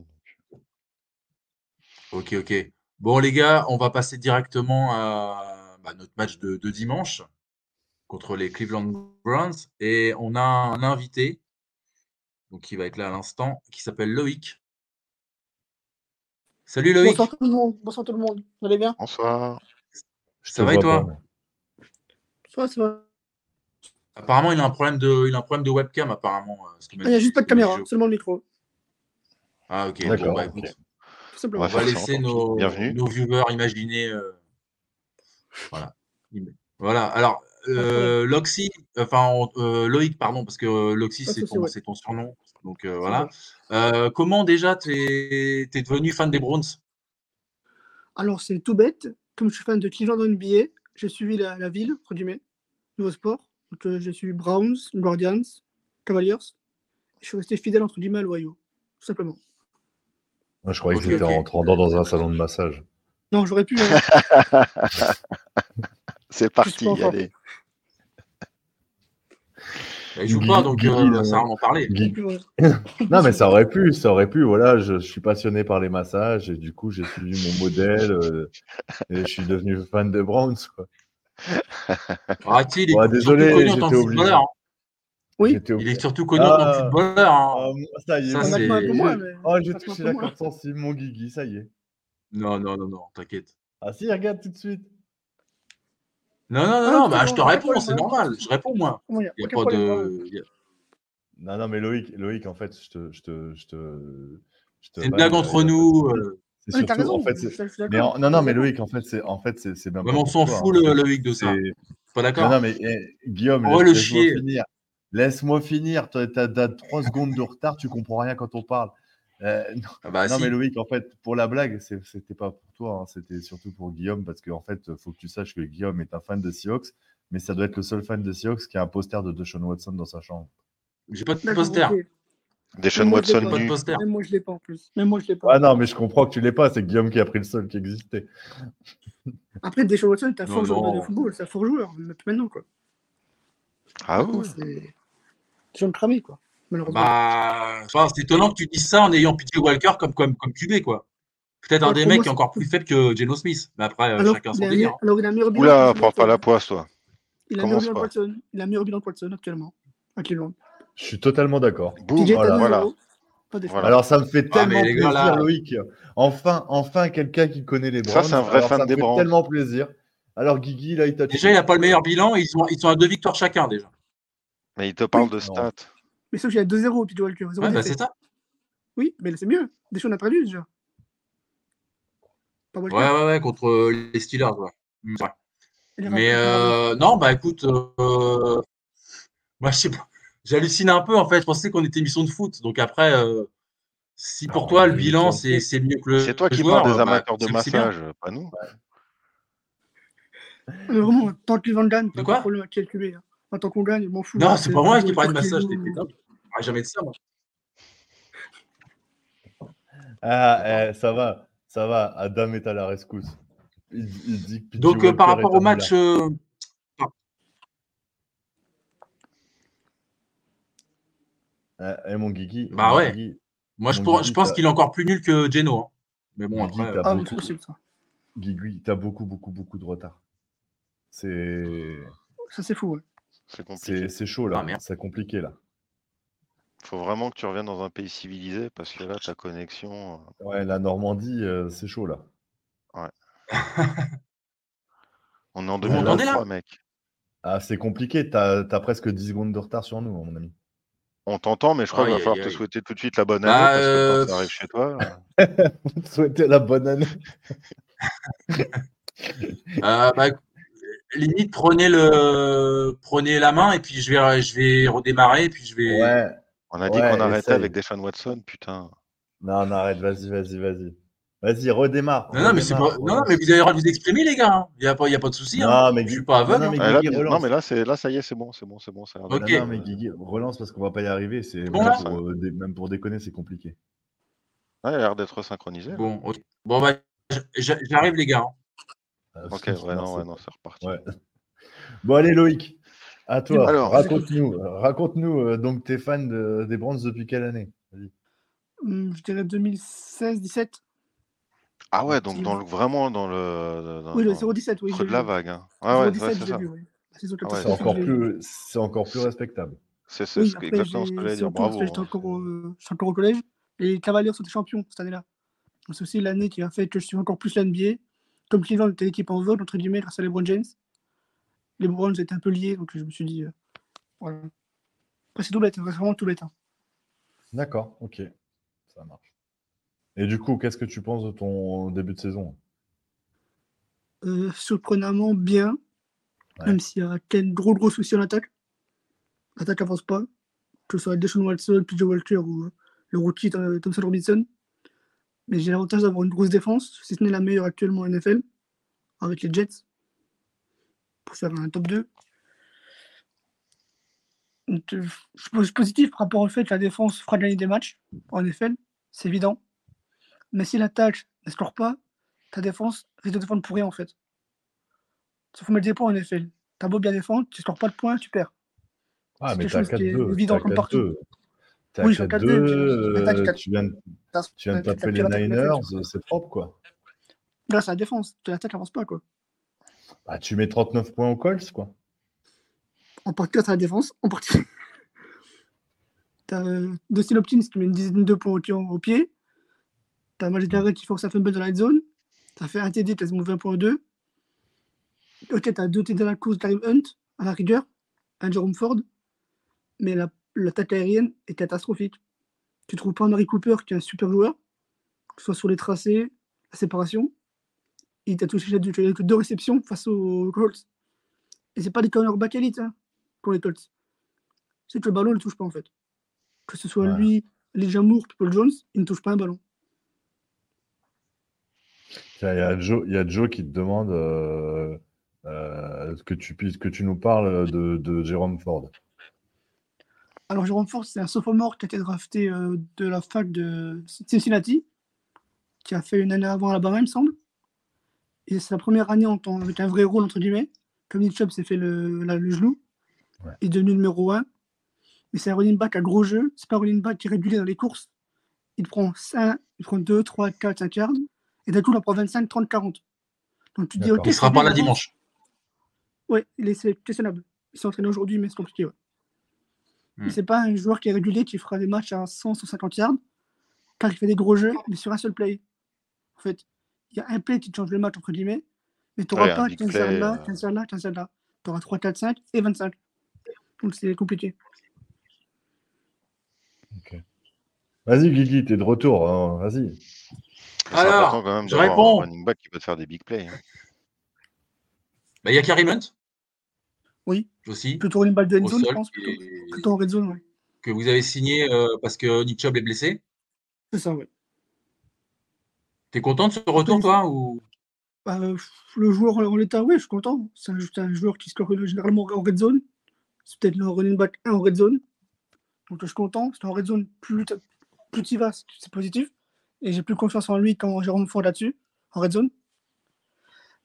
Ok, ok. Bon, les gars, on va passer directement à bah, notre match de, de dimanche contre les Cleveland Browns. Et on a un invité, donc qui va être là à l'instant, qui s'appelle Loïc. Salut Loïc. Bonsoir tout le monde. Bonsoir tout le monde. Vous allez bien? Bonsoir. Je Ça va et toi? Ça va, ça va. Apparemment, il a un problème de, il a un problème de webcam, apparemment. euh, ce m'a Il n'y a juste pas de caméra, seulement le micro. Ah, ok. Bon, D'accord, bah, ok. écoute, Tout On simplement. va on va laisser nos, Bienvenue. nos viewers imaginer. euh, Voilà. Voilà. Alors, euh, Loxy, enfin, euh, Loïc, pardon, parce que Loxy, ton, c'est ton surnom. Donc, euh, voilà. Euh, comment déjà t'es es devenu fan des Browns? Alors, c'est tout bête. Comme je suis fan de Cleveland NBA, j'ai suivi la, la ville, entre guillemets, nouveau sport. Donc, euh, j'ai suivi Browns, Guardians, Cavaliers. Je suis resté fidèle, entre guillemets, à l'Ohio, tout simplement. Moi, je croyais que c'était ok. en rentrant dans un salon de massage. Non, j'aurais pu. hein. [LAUGHS] C'est parti, allez. Il joue Guy- pas, donc Guy, euh, euh, ça va en parler. Non, mais ça aurait pu, ça aurait pu. Voilà, je, je suis passionné par les massages et du coup, j'ai suivi mon modèle euh, et je suis devenu fan de Browns. Quoi. Arrête-il, il Ouais, est désolé, surtout connu en tant que j'étais obligé. footballeur. hein. Oui. Il est surtout connu en tant que Ah. footballeur. hein. Oh, ça y est. Ça, moins, mais- Oh, j'ai touché la corde sensible, mon Guigui, ça y est. Non, non, non, non, t'inquiète. Ah si, regarde tout de suite. Non, non, non, Ah, non, bah, je te aucun réponds, c'est normal. Je réponds, moi. Il n'y a pas de. Non, non, mais Loïc, Loïc, en fait, je te, je te, je te, je te C'est une blague entre nous. euh, C'est surtout, raison, en fait, mais en- non, non, mais. Loïc, en fait, c'est, en fait, c'est, c'est même Mais pas on s'en toi, fout, hein. le, Loïc, de ça. C'est- Pas d'accord non, mais eh, Guillaume, Oh, laisse-moi finir. Laisse-moi finir. T'as, t'as, t'as trois secondes de retard, tu comprends rien quand on parle. Euh, non, Ah bah, non, si. mais Loïc, en fait, pour la blague, c'était pas pour toi, hein, c'était surtout pour Guillaume, parce qu'en fait, faut que tu saches que Guillaume est un fan de Seahawks, mais ça doit être le seul fan de Seahawks qui a un poster de Deshaun Watson dans sa chambre. J'ai pas de poster. Deshaun Watson pas. Pas de poster. Même moi, je l'ai pas en plus. Même moi, je l'ai pas. Ah non, mais je comprends que tu l'aies pas, c'est Guillaume qui a pris le seul qui existait. [LAUGHS] Après, Deshaun Watson, t'as Non, fort joueur de football, c'est un fort joueur, maintenant, quoi. Ah oui. c'est. De cramé, quoi. Malheureusement. Bah, c'est étonnant que tu dises ça en ayant PJ Walker comme, comme, comme QB, quoi. Peut-être un Ouais, des mecs moi, qui est encore plus faible que Geno Smith. Mais après, euh, alors, chacun son délire. meilleur- alors, il a meilleur bilan. Oula, pas Watson. la poisse, toi. Il a meilleur bilan Watson. Il a un meilleur bilan que Watson actuellement. À Cleveland. Je suis totalement d'accord. Voilà, voilà. Alors ça me fait Ah, tellement gars, plaisir, là- Loïc. Enfin, enfin quelqu'un qui connaît les Ça, Browns. c'est un vrai Alors, fan ça me des fait Browns. tellement plaisir. Alors Guigui, là, il t'a Déjà, il n'a pas le meilleur bilan. Ils sont, ils sont à deux victoires chacun, déjà. Mais il te parle Oui. de stats. Mais sauf qu'il y a 2-0 PJ Walker. 0 Ouais, bah, c'est ça. Oui, mais là, c'est mieux. Deschamps, on a perdu déjà. Pas. Ouais, ouais, ouais, contre euh, les Steelers, ouais. Mm, ouais. Et les Mais euh, non, bah écoute, euh, [LAUGHS] moi, je sais pas. J'hallucine un peu, en fait. Je pensais qu'on était une émission de foot. Donc après, euh, si pour Non, toi, le bilan, c'est- mieux que le. C'est toi le qui parles des bah, amateurs de massage, pas nous. Euh, Vraiment, tant que gagne, De pas quoi? de problème avec quel QB. hein. Enfin, tant qu'on gagne, je m'en fous. Non, hein, c'est pas moi qui parlais de massage. joue. pétard. Je parlerai jamais de ça, moi. Ah, eh, ça va, ça va. Adam est à la rescousse. Il, il dit que Donc, euh, par rapport au match. euh, Eh, eh, mon Guigui. Bah mon ouais. Guigui, moi, je, pense- je qu'il est encore plus nul que Geno. hein. Mais bon, Guigui, après. t'as euh, Ah, beaucoup- c'est possible, ça. Guigui, t'as beaucoup, beaucoup, beaucoup de retard. C'est, Ça, c'est fou, ouais. C'est compliqué. c'est, chaud là. Ah, c'est compliqué là. Faut vraiment que tu reviennes dans un pays civilisé parce que là, ta connexion. euh, Ouais, la Normandie, euh, c'est chaud là. [LAUGHS] On est en Vous m'entendez, 2023, là mec. Ah, c'est compliqué. T'as, t'as presque 10 secondes de retard sur nous, mon ami. On t'entend, mais je crois qu'il va falloir aïe, te souhaiter tout de suite la bonne année Bah, parce que euh, quand ça arrive chez toi. euh, [LAUGHS] Souhaitez la bonne année. [LAUGHS] Euh, bah, limite, prenez, le, prenez la main et puis je vais, je vais redémarrer. Et puis je vais. Ouais. On a dit Ouais, qu'on arrêtait avec Deshaun Watson, putain. Non, non, arrête, vas-y, vas-y, vas-y. Vas-y, redémarre. Non, non, mais c'est pas... redémarre, non, non, mais vous avez le droit de vous exprimer, les gars. Il n'y a, pas- y a pas de souci. Non, hein. mais Je Guy- suis pas aveugle. non, non, mais hein. Ah, là, non, mais là, c'est là, ça y est, c'est bon, c'est bon, c'est bon. ça. Non, mais Guigui, relance parce qu'on va pas y arriver. C'est Bon, même, là pour, euh, dé- même pour déconner, c'est compliqué. Ouais, il a l'air d'être synchronisé. Bon, ok. bon bah, j'arrive, les gars. Euh, Ok, ouais, non, merci. ouais, non, c'est reparti. Ouais. Bon, allez, Loïc, à toi. Alors. raconte-nous, euh, raconte-nous. euh, donc, t'es fan de- des Browns depuis quelle année? Hum, Je dirais 2016-17. Ah ouais, donc dans le, vraiment dans le. dans- Oui, le dans 017, oui. creux de la vague. Hein. Ah ouais, ouais, 017, c'est ça. oui. Ah encore, plus, c'est encore plus respectable. C'est Oui, ce que- après, exactement ce que j'allais c'est dire. Bravo. J'étais hein. encore, au- j'étais encore au collège. Et les Cavaliers sont champions cette année-là. C'est aussi l'année qui a fait que je suis encore plus l'NBA. Comme Cleveland était l'équipe en vote, entre guillemets, grâce à LeBron James. Les Browns étaient un peu liés, donc je me suis dit. euh, voilà. Après, c'est tout bête, c'est vraiment tout bête. hein. D'accord, ok. Ça marche. Et du coup, qu'est-ce que tu penses de ton début de saison? Euh, surprenamment bien, Ouais. même s'il y a quel gros gros souci en attaque. L'attaque avance pas, que ce soit Deshaun Watson, PJ Walker ou euh, le rookie Thompson Robinson. Mais j'ai l'avantage d'avoir une grosse défense, si ce n'est la meilleure actuellement en NFL, avec les Jets, pour faire un top 2. Donc, euh, je suis positif par rapport au fait que la défense fera gagner des matchs en NFL, c'est évident. Mais si l'attaque ne score pas, ta défense risque de défendre pour rien en fait. Il faut mettre des points en NFL. T'as beau bien défendre, tu ne scores pas de points, tu perds. Ah, mais t'as chose qui est 4-2. évident t'as comme partout. 4-2. T'as Oui, je suis à 4-2. 4-2, mais l'attaque, euh, t'as- Tu viens de, T'as- tu viens de t'as- taper t'as les Niners, c'est propre quoi. Là, c'est la défense. L'attaque n'avance pas quoi. Bah, tu mets 39 points au Colts quoi. En partie à la défense, en partie, [LAUGHS] T'as euh, Dustin Hopkins qui met une dizaine de points au, pied- au pied. T'as Miles Garrett qui force un fumble dans la zone. T'as fait un TD, quasiment 20 points aux deux. Ok, t'as deux TD dans la course, Karim Hunt, à la rigueur, un Jerome Ford. Mais la- l'attaque aérienne est catastrophique. Tu trouves pas Mary Cooper qui est un super joueur, que ce soit sur les tracés, la séparation. Il t'a touché as eu que deux réceptions face aux Colts. Et c'est pas des cornerbacks élites hein, pour les Colts. C'est que le ballon ne le touche pas en fait. Que ce soit Ouais. lui, les Jamour, Paul Jones, il ne touche pas un ballon. Il y, a Joe, il y a Joe qui te demande euh, euh, que, tu puisses, que tu nous parles de, de Jérôme Ford. Alors Jérôme Ford, c'est un sophomore qui a été drafté euh, de la fac de Cincinnati, qui a fait une année avant à Alabama, il me semble. Et c'est sa première année en tant, avec un vrai rôle, entre guillemets. Comme Nick Chubb s'est fait le, la- le genou, Ouais. il est devenu numéro 1. Mais c'est un running back à gros jeu. C'est pas un running back qui est régulé dans les courses. Il prend 5, il prend 2, 3, 4, 5 yards. Et d'un coup, il en prend 25, 30, 40. Donc tu te dis, ok. Il sera pas là dimanche. Ouais, il est c'est questionnable. Il s'est entraîné aujourd'hui, mais c'est compliqué. Ouais. Mais C'est pas un joueur qui est régulier, qui fera des matchs à 100, 150 yards, car il fait des gros jeux, mais sur un seul play. En fait, il y a un play qui te change le match, entre guillemets, mais tu n'auras Ouais, pas big 15 play, yards là, euh. 15 yards là, 15 yards là. Tu auras 3, 4, 5 et 25. Donc c'est compliqué. Vas-y, Guigui, t'es de retour. hein, Vas-y. C'est Alors, important quand même je réponds. un running back qui peut te faire des big plays. hein. Bah, Il y a Karim Hunt Oui, aussi, plutôt une balle de zone, je pense, plutôt, en red zone. Ouais. que vous avez signé euh, parce que Nick Chubb est blessé. C'est ça, ouais. T'es content de ce retour, Oui. toi ou... Bah, le joueur en l'état, oui, je suis content. C'est un, joueur qui score généralement en red zone. C'est peut-être le running back 1 en red zone. Donc je suis content. C'est en red zone, plus, plus tu vas, c'est positif. Et j'ai plus confiance en lui quand Jérôme Ford là-dessus, en red zone.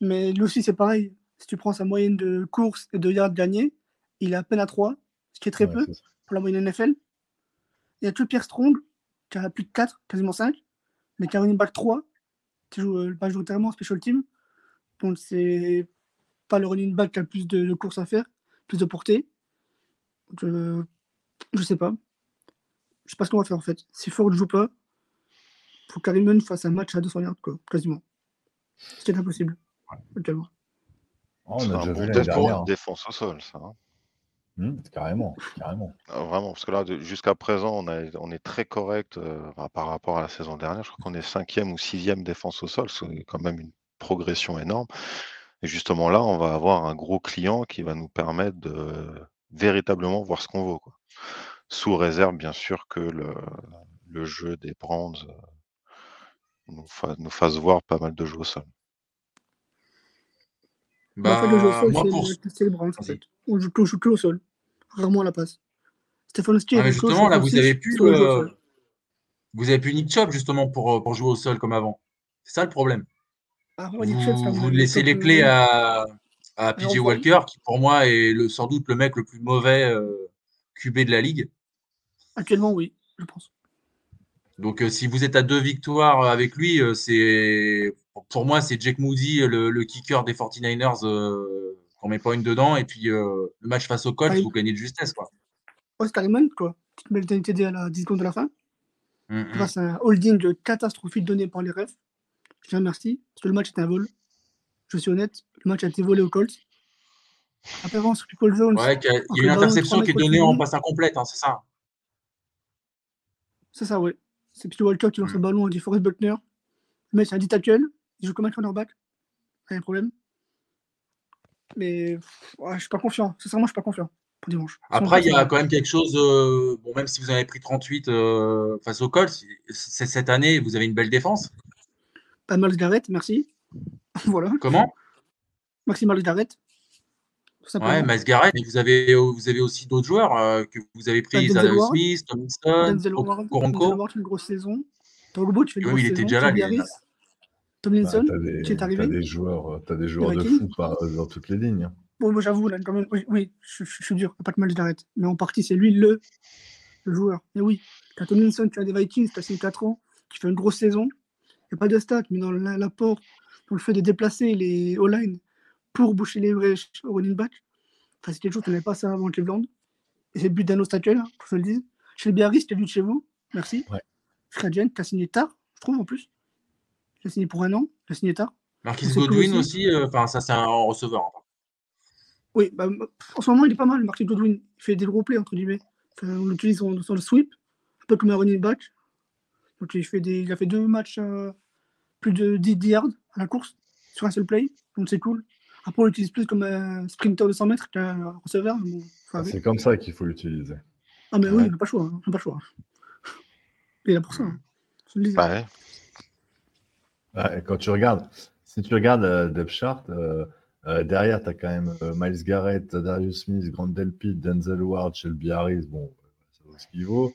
Mais lui aussi, c'est pareil. Si tu prends sa moyenne de courses et de yards gagnés, il est à peine à 3, ce qui est très Ouais, peu pour la moyenne NFL. Il y a que Pierre Strong, qui a plus de 4, quasiment 5, mais qui a running back 3, qui joue euh, majoritairement en special team. Donc c'est pas le running back qui a le plus de, de courses à faire, plus de portée. Je, je sais pas. Je sais pas ce qu'on va faire en fait. Si Ford joue pas, faut Hunt fasse un match à 200 yards, quoi, quasiment. Ce qui est impossible. actuellement. Oh, C'est on a un déjà bon vu l'année test pour une défense au sol, ça. hein. Hmm, carrément, carrément. Ah, Vraiment, parce que là, jusqu'à présent, on, a- on est très correct euh, par- rapport à la saison dernière. Je crois qu'on est cinquième ou sixième défense au sol. C'est quand même une progression énorme. Et justement là, on va avoir un gros client qui va nous permettre de véritablement voir ce qu'on vaut. quoi. Sous réserve, bien sûr, que le, le jeu des Browns euh, nous, fa- nous fasse voir pas mal de jeux au sol. Mais en fait, le jeu au Bah, sol, moi, c'est pour... en fait. On joue, on joue que au sol. Rarement à la passe. Stefanski Ah, justement, là, vous avez pu, euh, vous avez pu Nick Chubb justement pour, euh, pour jouer au sol comme avant. C'est ça le problème. Ah, ouais, Vous, laissez les clés à, à PJ. Walker, qui pour moi est le, sans doute le mec le plus mauvais euh, QB de la ligue. Actuellement, oui, je pense. Donc, euh, si vous êtes à deux victoires avec lui, c'est pour moi, c'est Jake Moody, le, le kicker des 49ers, euh, qu'on met pas une dedans. Et puis, euh, le match face aux Colts, Ah, vous gagnez de justesse. Quoi. Karim Hunt, quoi. Petite belle TD à la 10 secondes de la fin. Mm, mm. Grâce à un holding catastrophique donné par les refs. Je les remercie, parce que le match était un vol. Je suis honnête, le match a été volé aux Colts. Après, Paul Jones, Ouais, qu'il y a- il y a une interception qui est donnée en passe incomplète, hein, c'est ça. c'est ça, ouais. C'est P.J. Walker qui lance Mm. le ballon à dit Forrest Buckner. Le mec, c'est un 10 tackle. Il joue comme un cornerback. Pas de problème. Mais pff, ouais, je suis pas confiant. Sincèrement, je suis pas confiant pour dimanche. Après, il y a quand même quelque chose. euh, bon, même si vous en avez pris 38 euh, face aux Colts, c'est cette année, vous avez une belle défense. Pas Miles Garrett, merci. [LAUGHS] voilà. Comment? Miles Garrett. Ouais, Miles Garrett, mais vous avez, vous avez aussi d'autres joueurs euh, que vous avez pris, Denzel Ward. Smith, Tomlinson, Denzel Ward, Denzel. Ward une grosse saison. Togbo, tu fais une Oui, grosse il était déjà là, Bah, Tomlinson, t'as des, qui est arrivé. des joueurs, euh, t'as des joueurs de fou par- dans toutes les lignes. hein. Bon, moi j'avoue, là, quand même, oui, oui je, je- je suis dur, pas que Miles Garrett. Mais en partie, c'est lui le, le joueur. Et oui, t'as Tomlinson, tu as des Vikings, tu as 4 ans, qui fait une grosse saison. Il n'y a pas de stats, mais dans la- l'apport, dans le fait de déplacer les O-line pour boucher les brèches au running back, enfin, c'est quelque chose qu'on n'avait pas ça avant Cleveland. Et c'est le but d'un obstacle, hein, pour que je le dise. Chez les Biarritz, tu as vu de chez vous. Merci. Ouais. Fred Gent, tu as signé tard, je trouve, en plus. Tu as signé pour un an, tu as signé tard? Marquis Godwin aussi. euh, enfin, ça, c'est un receveur. hein. Oui, bah, en ce moment, il est pas mal, Martin Godwin. Il fait des gros plays, entre guillemets. Enfin, on l'utilise sur, le sweep, un peu comme un running back. Donc, il, fait des, il a fait deux matchs, euh, plus de 10 yards à la course, sur un seul play. Donc, c'est cool. Après, on l'utilise plus comme un sprinter de 100 mètres qu'un receveur. bon. C'est comme ça qu'il faut l'utiliser. Ah, mais oui, il n'a pas le choix. hein, il n'a pas le choix. Il est là pour ça. hein. Je le disais. Bah ouais. Ouais, et quand tu regardes, si tu regardes euh, depth chart, euh, euh, derrière, tu as quand même euh, Miles Garrett, Darius Smith, Grant Delpit, Denzel Ward, Shelby Harris. Bon, ça vaut ce qu'il vaut.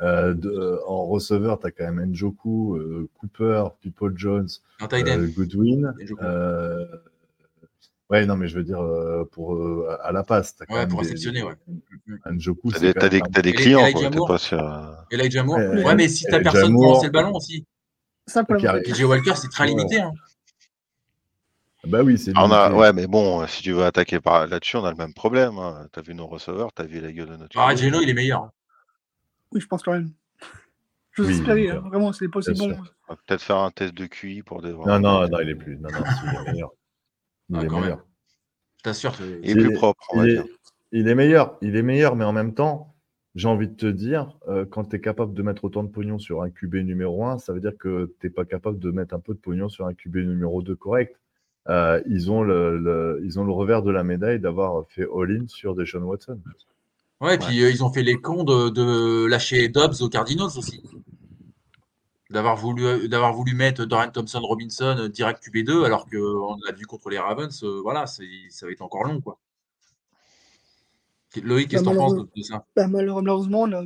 De- en receveur, tu as quand même Njoku, Cooper, People Jones. Goodwin. Njoku. Ouais, non, mais je veux dire, pour, à la passe. t'as quand Ouais, même pour des- réceptionner, ouais. Njoku, T'as c'est des, quand t'as des, des Et les- clients, T'es pas sur. euh, Elijah Moore. Ouais, Ouais, mais si t'as personne pour lancer le ballon aussi. Arrête. PJ Walker, c'est très Ouais. limité. hein. Bah oui, c'est Ah, on a, ouais, mais bon, si tu veux attaquer par là-dessus, on a le même problème. hein. T'as vu nos receveurs, t'as vu la gueule de notre. Ah. Geno, il est meilleur. Oui, je pense quand même. Je Oui, espérais, bien hein, vraiment, c'est pas aussi Bien bon. On va peut-être faire un test de QI pour des. Non, non, non, il est plus. Non, non, il est [LAUGHS] meilleur. Il Ah, est quand même. meilleur. Je t'assure. que- Il est plus propre, on va Il dire. est, il est meilleur, il est meilleur, mais en même temps, j'ai envie de te dire, euh, quand tu es capable de mettre autant de pognon sur un QB numéro 1, ça veut dire que tu n'es pas capable de mettre un peu de pognon sur un QB numéro 2 correct. Euh, ils, ont le, revers de la médaille d'avoir fait all-in sur Deshaun Watson. Ouais, et puis euh, ils ont fait les cons de, lâcher Dobbs aux Cardinals aussi. D'avoir voulu, mettre Dorian Thompson Robinson direct QB2, alors qu'on l'a vu contre les Ravens, voilà, ça va être encore long, quoi. Loïc, qu'est-ce que Bah, t'en penses de, ça? Bah, malheure- malheureusement, on a,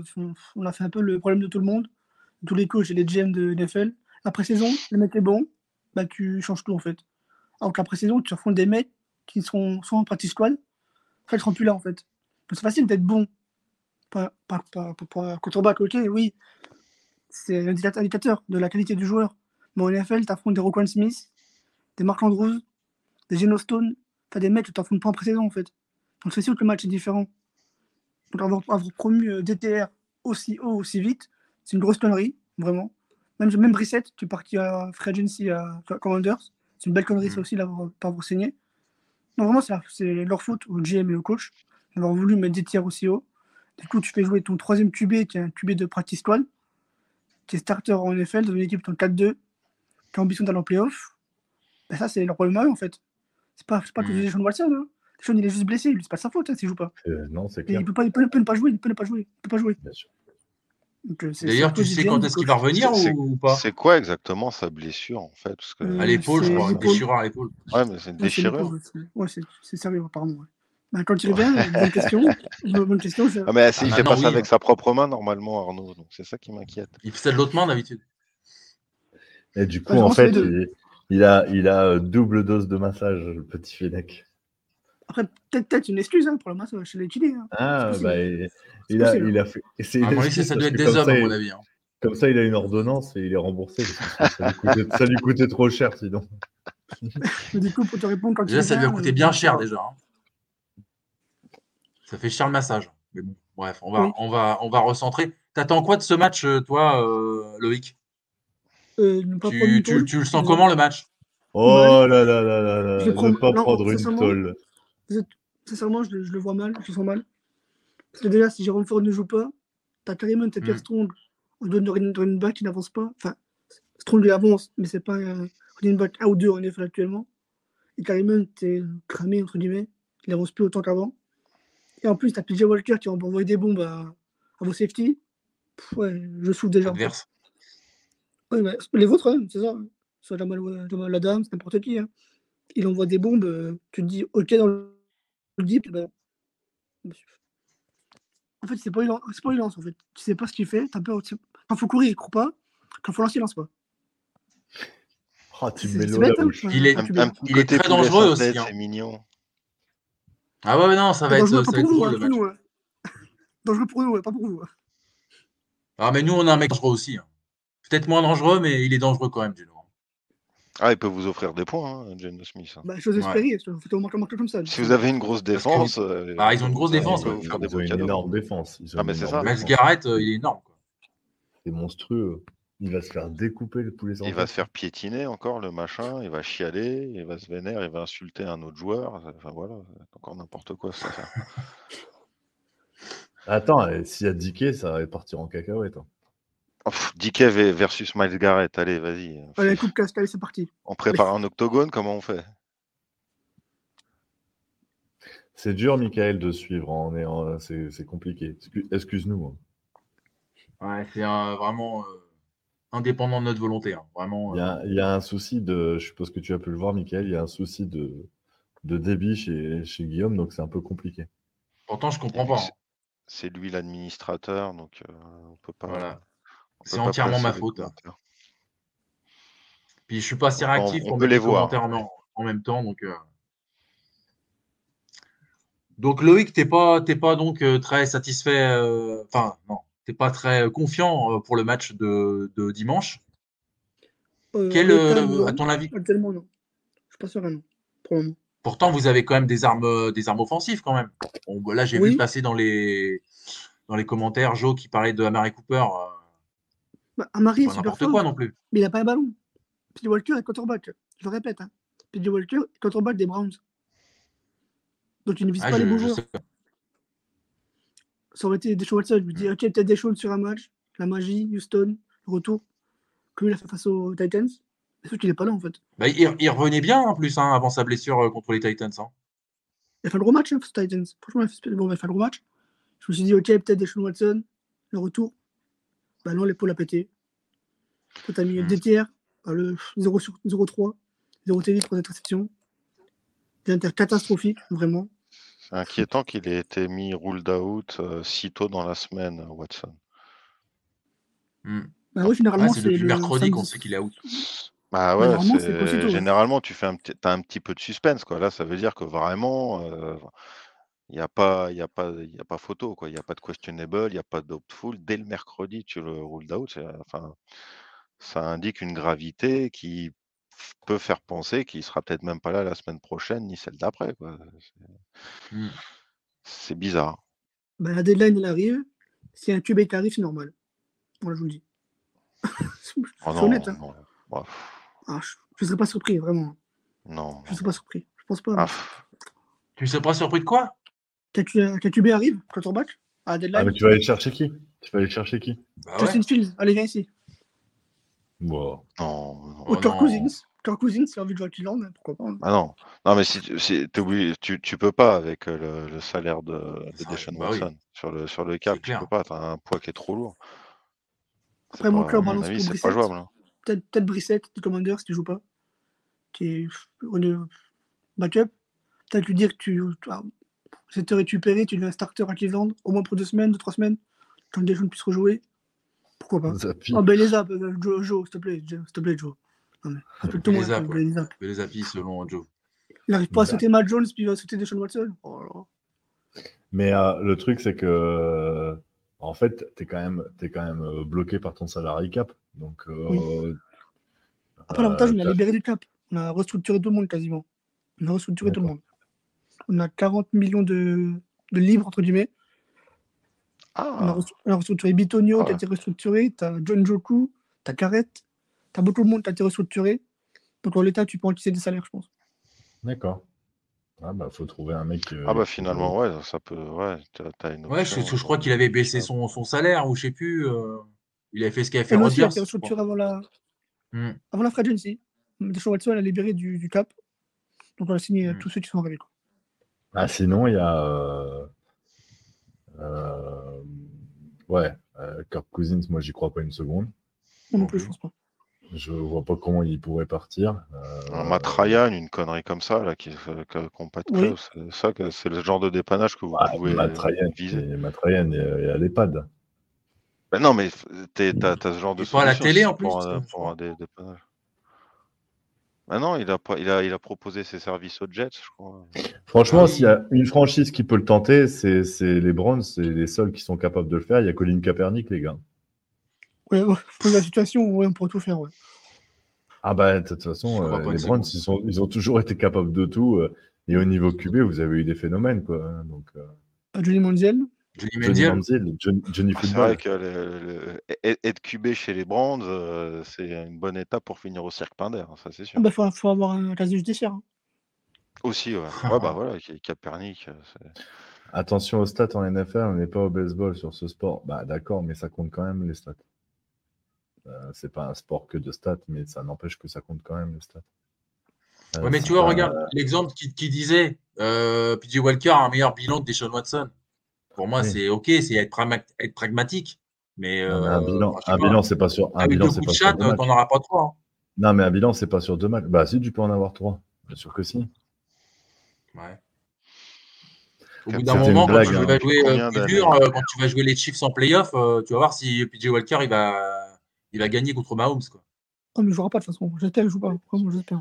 on a fait un peu le problème de tout le monde, tous les coachs et les GM de NFL. Après saison, le mec est bon, bah tu changes tout en fait. Alors qu'après saison, tu affrontes des mecs qui seront soit en practice squad, soit ils seront plus là en fait. C'est facile d'être bon. Pas, pas, pas, pas, pas- quarterback, ok, oui. C'est un indicateur- de la qualité du joueur. Mais en NFL, tu affrontes des Roquan Smith, des Mark Andrews, des Geno Stone, t'as des mecs que tu affrontes pas en pré-saison en fait. Donc c'est sûr que le match est différent. Donc avoir, avoir promu euh, DTR aussi haut, aussi vite, c'est une grosse connerie, vraiment. Même, même Brissett, tu es parti à Free Agency à Commanders, c'est une belle connerie ça Mhm. aussi d'avoir pas avoir signé. Donc vraiment, c'est c'est leur faute au GM et au coach d'avoir voulu mettre DTR aussi haut. Du coup, tu fais jouer ton troisième QB, qui est un QB de practice squad, qui est starter en NFL dans une équipe en 4-2, qui a ambition d'aller en playoff. Ben ça, c'est leur problème à eux, en fait. C'est pas, c'est pas que Mhm. Deshaun Watson. Hein. Il est juste blessé, lui, c'est pas sa faute hein, s'il joue pas. Euh, non, c'est clair. il peut, pas, il, peut, il peut ne pas jouer, il peut ne pas jouer, il peut pas jouer. Bien sûr. Donc, euh, D'ailleurs, tu sais quand est-ce qu'il va revenir ou, ou pas? C'est quoi exactement sa blessure en fait? Parce que... Euh, À l'épaule, je crois, une déchirure à l'épaule. Ouais, mais c'est une déchirure. Ouais, c'est c'est sérieux, apparemment. ouais. Ben, quand il revient, bonne question. [LAUGHS] bonne question. je- Ah, mais si, il fait maintenant, pas ça oui. avec sa propre main normalement, Arnaud. Donc c'est ça qui m'inquiète. Il fait ça de l'autre main d'habitude. Et du coup, Ouais, en fait, il, il a, il a double dose de massage, le petit Fennec. Après, peut-être peut une excuse hein, pour le match, je l'ai utilisé. Hein. Ah, bah, il, a, possible. il a fait. mon avis, excuse ça doit être des hommes, ça, à mon avis. hein. Comme ça, il a une ordonnance et il est remboursé. parce que ça, lui coûtait, ça lui coûtait trop cher sinon. Du coup, pour te répondre, quand Déjà, ça lui a coûté euh, bien cher déjà. hein. Ça fait cher le massage. Mais bon, bref, on va, Oui. on va, on va recentrer. T'attends quoi de ce match, euh, toi, euh, Loïc? Euh, tu, le sens comment le match? Oh là là là là là, ne pas non, prendre une tôle. Sincèrement, je, le- je le vois mal, je le sens mal. Parce que déjà, si Jérôme Ford ne joue pas, t'as carrément tes Pierre Mm. Strong, on donne running running back qui n'avance pas. Enfin, Strong il avance, mais c'est pas un running back 1 ou 2 en effet actuellement. Et carrément, t'es cramé, entre guillemets. Il avance plus autant qu'avant. Et en plus, t'as PJ Walker qui va envoyer des bombes à, à vos safety. Pff, ouais, je souffre déjà. adverse Ouais, les vôtres, hein, c'est ça. Soit Jamal, Jamal Adams, n'importe qui. hein. Il envoie des bombes, euh, tu te dis OK dans le deep. Ben... En fait, c'est pas, c'est pas il lance, en fait. Tu sais pas ce qu'il fait, t'as peur. tu- Quand faut courir, il court pas. Quand faut lancer, il lance pas. Oh, tu me C'est mets c'est bête, hein, Il est- Un, un le- Il très dangereux aussi, tête, hein. C'est mignon. Ah ouais, non, ça va être, dangereux, ça pas va être pour drôle le nous. Dangereux pour nous, ouais, pas pour vous. hein. Ah, mais nous, on a un mec dangereux aussi. hein. Peut-être moins dangereux, mais il est dangereux quand même, Gino. Ah, il peut vous offrir des points, hein, Geno Smith. hein. Bah, Ouais. espérer, faut faut marquer marquer comme ça. Si vous avez une grosse que- défense. euh, Bah, ils ont une grosse défense, peut ouais. Ils ont beaux une cadeaux. énorme défense. Ils ont Ah, mais c'est ça. Défense. Garrett, euh, il est énorme. quoi. C'est monstrueux. Il va se faire découper le poulet Il va se faire piétiner encore, le machin, il va chialer, il va se vénérer, il va insulter un autre joueur. Enfin voilà, c'est encore n'importe quoi ça. [LAUGHS] Attends, s'il y a Dickey, ça va partir en cacahuète. hein. Oh, pff, DK v- versus Miles Garrett, allez, vas-y. Allez, coupe casque, allez, c'est parti. On prépare un octogone, comment on fait? C'est dur, Michael, de suivre. hein. On est en- C'est c'est compliqué. Excu- Excuse-nous. hein. Ouais, c'est un- vraiment euh, indépendant de notre volonté. hein. Vraiment. Il y, euh, a, il y a un souci de. Je suppose que tu as pu le voir, Michael. Il y a un souci de, de débit chez, chez Guillaume, donc c'est un peu compliqué. Pourtant, je comprends pas. C'est lui l'administrateur, donc euh, on peut pas. Voilà. C'est entièrement ma faute. commentaires. Puis je suis pas assez On- réactif on pour peut les voir. en, même- en même temps. Donc, euh. donc Loïc, t'es pas, t'es pas donc euh, très satisfait. euh, Enfin, non, t'es pas très confiant euh, pour le match de, de dimanche? Euh, Quel, euh, à ton avis? Actuellement, non. Je suis pas serein, non. Pour le moment. Pourtant, vous avez quand même des armes, des armes offensives quand même. Bon, bah, là, j'ai Oui. vu passer dans les, dans les commentaires Joe qui parlait de Amari Cooper. Bah, pas c'est n'importe super quoi non plus. mais il n'a pas un ballon. P.J. Walker est quarterback. Je le répète. Hein. P.J. Walker est quarterback des Browns. Donc il ne vise Ah, pas les beaux joueurs. Ça aurait été des choses Watson. Je lui dis, ok, peut-être des choses sur un match. La magie, Houston, le retour. Comme il a fait face aux Titans. Sauf qu'il n'est pas là, en fait. Bah, il, il revenait bien en plus hein, avant sa blessure euh, contre les Titans. hein. Il a fait le gros match hein, face aux Titans. Franchement, il a fait, bon, il a fait le gros match. Je me suis dit, ok, peut-être des Watson. Le retour. Bah non, l'épaule a pété. Toi, t'as mis Hmm. des tiers. le 0 sur 0-3. 0 TD, 3 interceptions. Des inter catastrophiques, vraiment. C'est inquiétant qu'il ait été mis ruled out euh, si tôt dans la semaine, Watson. Hmm. Bah oui, généralement, c'est c'est depuis le mercredi qu'on sait qu'il est out. Bah Ouais, ouais. généralement tu fais un petit, t'as un petit peu de suspense quoi. Là, ça veut dire que vraiment, euh, il n'y a pas, il y a pas, il y a pas photo quoi. Il n'y a pas de questionable, il n'y a pas d'optful. Dès le mercredi, tu le ruled out. Enfin, ça indique une gravité qui peut faire penser qu'il sera peut-être même pas là la semaine prochaine ni celle d'après quoi. C'est- bizarre. Bah, la deadline, elle arrive. Si un QB qui arrive, c'est normal. Voilà, je vous le dis. je [LAUGHS] Oh suis non, honnête. Hein. non. Bah, Ah, je ne serais pas surpris, vraiment. non, Je ne serais pas surpris. Je pense pas. Ah, pff, Tu sais pas surpris de quoi? QB arrive, quarterback, à Ah, deadline. mais tu vas aller chercher qui? Tu vas aller chercher qui? Bah ouais. Justin Fields, allez, viens ici. Bon. non, non. Oh Ou Kirk non. Cousins. Kirk Cousins, a envie de jouer à Cleveland, hein, pourquoi pas. hein. Ah non, non mais si, tu- si tu, tu peux pas avec euh, le, le salaire de, de Ça, Deshaun bah oui. Sur le sur le cap, tu clair. peux pas, t'as un poids qui est trop lourd. C'est Après, mon club balance avis, pour c'est Brissett. pas jouable. hein. Peut-être peut Brissett du Commander si tu joues pas. Qui est au lieu- backup. Peut-être lui dire que tu ah, c'est te récupérer, tu deviens starter à Cleveland, au moins pour deux semaines, deux, trois semaines, quand des jeunes puissent rejouer. Pourquoi pas? Les apps, euh, Joe, Joe, s'il te plaît, Joe, s'il te plaît, Joe. Appuis selon Joe. Il n'arrive pas à sauter Matt Jones, puis il va sauter Deshaun Watson. Oh. Mais euh, le truc, c'est que, euh, en fait, tu es quand même, t'es quand même euh, bloqué par ton salarié cap. Donc, euh, Après, l'avantage, euh, on a libéré du cap. On a restructuré tout le monde quasiment. On a restructuré tout le monde. On a 40 millions de, de livres, entre guillemets. On a, Ah, on a restructuré Bitonio, Ah qui a ouais. été restructuré. Tu as John Joku, tu as Carrett. Tu as beaucoup de monde qui a été restructuré. Donc, en l'état, tu peux encaisser des salaires, je pense. D'accord. Ah bah, faut trouver un mec. euh, ah bah finalement, ouais, ça peut, ouais, t'as Ouais, je, je crois euh, qu'il avait baissé son, son salaire ou je sais plus. euh, il avait fait ce qu'avait fait Et lui aussi, il a Rodgers. été restructuré avant la, Hmm. avant la free agency. Deshaun Watson a libéré du, du cap. Donc, on a signé Mm. tous ceux qui sont arrivés. quoi. Ah, sinon, il y a. euh, euh, ouais, euh, Kirk Cousins, moi, j'y crois pas une seconde. Moi non plus, je pense pas. Je vois pas comment il pourrait partir. Un Euh, Matt Ryan, une connerie comme ça, là, qui qu'on pas de ça que c'est le genre de dépannage que vous ah, pouvez Matt Ryan, viser. et Matt Ryan est, est à l'EHPAD. Ben non, mais t'as as ce genre de pas à la télé, en pour, plus, pour un dé- dépannage. Ben non, il a, pas- il, a, il a proposé ses services aux Jets, je crois. Franchement, Ah s'il y a une franchise qui peut le tenter, c'est c'est les Browns, c'est les seuls qui sont capables de le faire. Il y a Colin Kaepernick, les gars. Ouais, ouais, pour la situation, ouais, on pourrait tout faire. Ouais. Ah bah de toute façon, euh, les Browns, ils, sont, ils ont toujours été capables de tout. euh, et au niveau QB, vous avez eu des phénomènes, quoi. hein, Donc, euh, Johnny Manziel? Johnny Johnny Manziel. Manziel, Johnny, Johnny Ah, C'est Football. vrai que le, le- être- QB chez les Browns, euh, c'est une bonne étape pour finir au cirque Pinder, hein, ça c'est sûr. Il bah, faut, faut avoir un casier judiciaire. hein. Aussi, ouais. [LAUGHS] Ouais, bah voilà, Kaepernick, euh, c'est- Attention aux stats en NFL, on n'est pas au baseball sur ce sport. Bah d'accord, mais ça compte quand même les stats. Euh, c'est pas un sport que de stats, mais ça n'empêche que ça compte quand même les stats. Euh, Ouais, mais c'est tu vois, pas- regarde l'exemple qui, qui disait euh, PJ Walker a un meilleur bilan que Deshaun Watson. Pour moi, Oui. c'est OK, c'est être, pragma- être pragmatique. Mais, Non, mais euh, un bilan, un c'est pas sur un Avec bilan, deux c'est coups pas de chat, euh, t'en auras pas trois. hein. Non, mais un bilan, c'est pas sur deux matchs. Bah si, tu peux en avoir trois. Bien sûr que si. Ouais. Au bout d'un moment, quand tu hein. vas jouer euh, plus dur, euh, quand tu vas jouer les Chiefs en playoff, euh, tu vas voir si PJ Walker il va, il va gagner contre Mahomes. Quoi. Oh, mais il jouera pas de toute façon. J'espère qu'il joue pas. Vraiment, j'espère.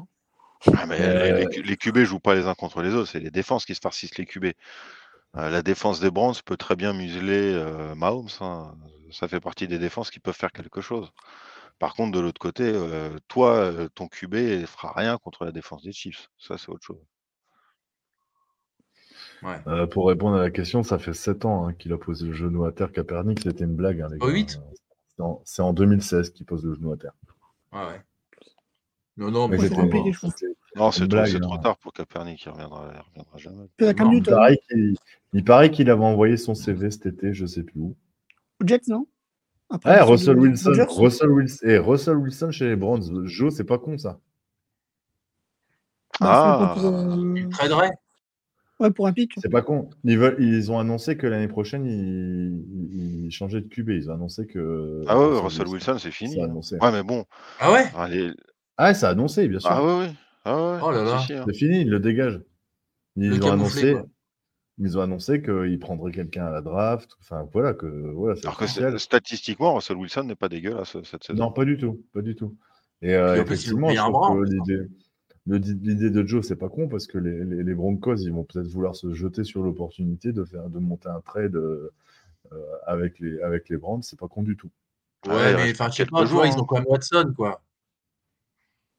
Ah, mais Euh, les, les QB jouent pas les uns contre les autres, c'est les défenses qui se farcissent les QB. Euh, la défense des Browns peut très bien museler euh, Mahomes. hein. Ça fait partie des défenses qui peuvent faire quelque chose. Par contre, de l'autre côté, euh, toi, ton QB ne fera rien contre la défense des Chiefs. Ça, c'est autre chose. Ouais. Euh, pour répondre à la question, ça fait 7 ans hein, qu'il a posé le genou à terre. Capernic, c'était une blague. hein, les Pas gars. huit? Euh, c'est en- C'est en 2016 qu'il pose le genou à terre. Ouais, ouais. Non, non, Mais mais c'était Non, c'est trop, tard pour Kaepernick. Il reviendra, il reviendra jamais. Non, Il Newton. paraît qu'il il paraît qu'il avait envoyé son CV cet été, je sais plus où. Aux Jets, non? Après, Ouais, celui Russell Wilson. Russell Wilson. Et Russell Wilson chez les Browns. Joe, c'est pas con ça. Ah. pour, euh, il traderait. Ouais, pour un pic. C'est pas con. Ils, veulent, ils ont annoncé que l'année prochaine, ils, ils- changeaient de QB. Ils ont annoncé que. Ah ouais, Russell Wilson, c'est fini. Hein. Ouais, mais bon. Ah ouais? Allez- Ah, c'est annoncé, bien sûr. Ah ouais, ouais. Ah ouais, Oh là là. hein. C'est fini, ils le dégagent. Ils Le ont annoncé. quoi. Ils ont annoncé qu'ils prendraient quelqu'un à la draft. Enfin, voilà, que voilà, Alors que statistiquement, Russell Wilson n'est pas dégueulasse cette saison. Non, pas du tout, pas du tout. Et euh, effectivement, je trouve que hein. l'idée, de Joe, c'est pas con parce que les, les, les Broncos, ils vont peut-être vouloir se jeter sur l'opportunité de faire, de monter un trade euh, euh, avec les, avec les Browns. C'est pas con du tout. Ouais, mais enfin, je sais quelques pas, jours, ils hein. ont quand même Watson, quoi.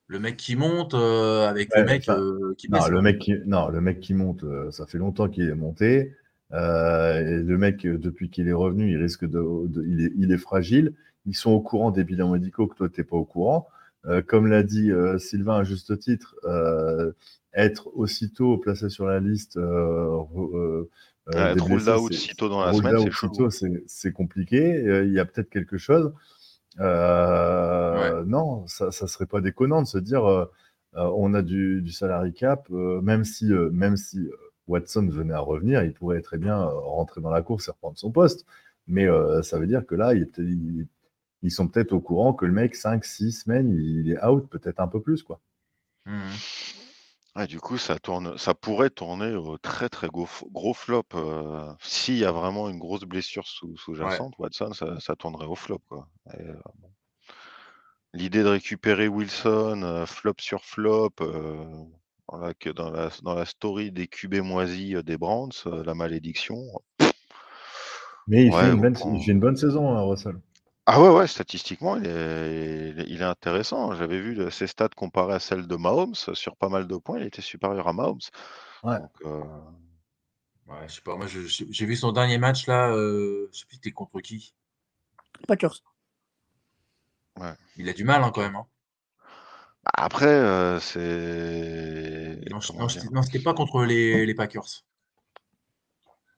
Le mec qui monte euh, avec Ouais, le mec enfin, euh, qui Non, le mec qui, non, le mec qui monte, euh, ça fait longtemps qu'il est monté. Euh, et le mec, depuis qu'il est revenu, il risque de, de- il, est, il est fragile. Ils sont au courant des bilans médicaux que toi, tu n'es pas au courant. Euh, comme l'a dit euh, Sylvain à juste titre, euh, être aussitôt placé sur la liste, euh, euh, euh, être blessés, out c'est- sitôt dans la semaine, c'est compliqué. Euh, Il y a peut-être quelque chose. Euh, Non, ça, ça serait pas déconnant de se dire euh, euh, on a du, du salary cap, euh, même si, même si Watson venait à revenir, il pourrait très bien rentrer dans la course et reprendre son poste. Mais ça veut dire que là, il il- ils sont peut-être au courant que le mec, 5, 6 semaines, il est out, peut-être un peu plus. quoi. Mhm. Ouais, du coup, ça tourne, ça pourrait tourner au très très gros, gros flop. euh, S'il y a vraiment une grosse blessure sous- sous-jacente, Watson, ça, ça tournerait au flop. Quoi. Et, euh, bon. L'idée de récupérer Wilson, euh, flop sur flop, euh, que dans la, dans la story des QB moisis euh, des euh, la malédiction. Mais il, Ouais, fait, une on bonne, prend- il fait une bonne saison, hein, Russell. Ah ouais, ouais, statistiquement, il est, il intéressant. J'avais vu ses stats comparées à celles de Mahomes. Sur pas mal de points, il était supérieur à Mahomes. Ouais. Donc, euh, Ouais, je sais pas, moi j'ai vu son dernier match là, euh, je sais plus c'était contre qui. Packers. Il a du mal hein, quand même. hein. Après, euh, c'est. Non, c'était non, c'était pas contre les, les Packers.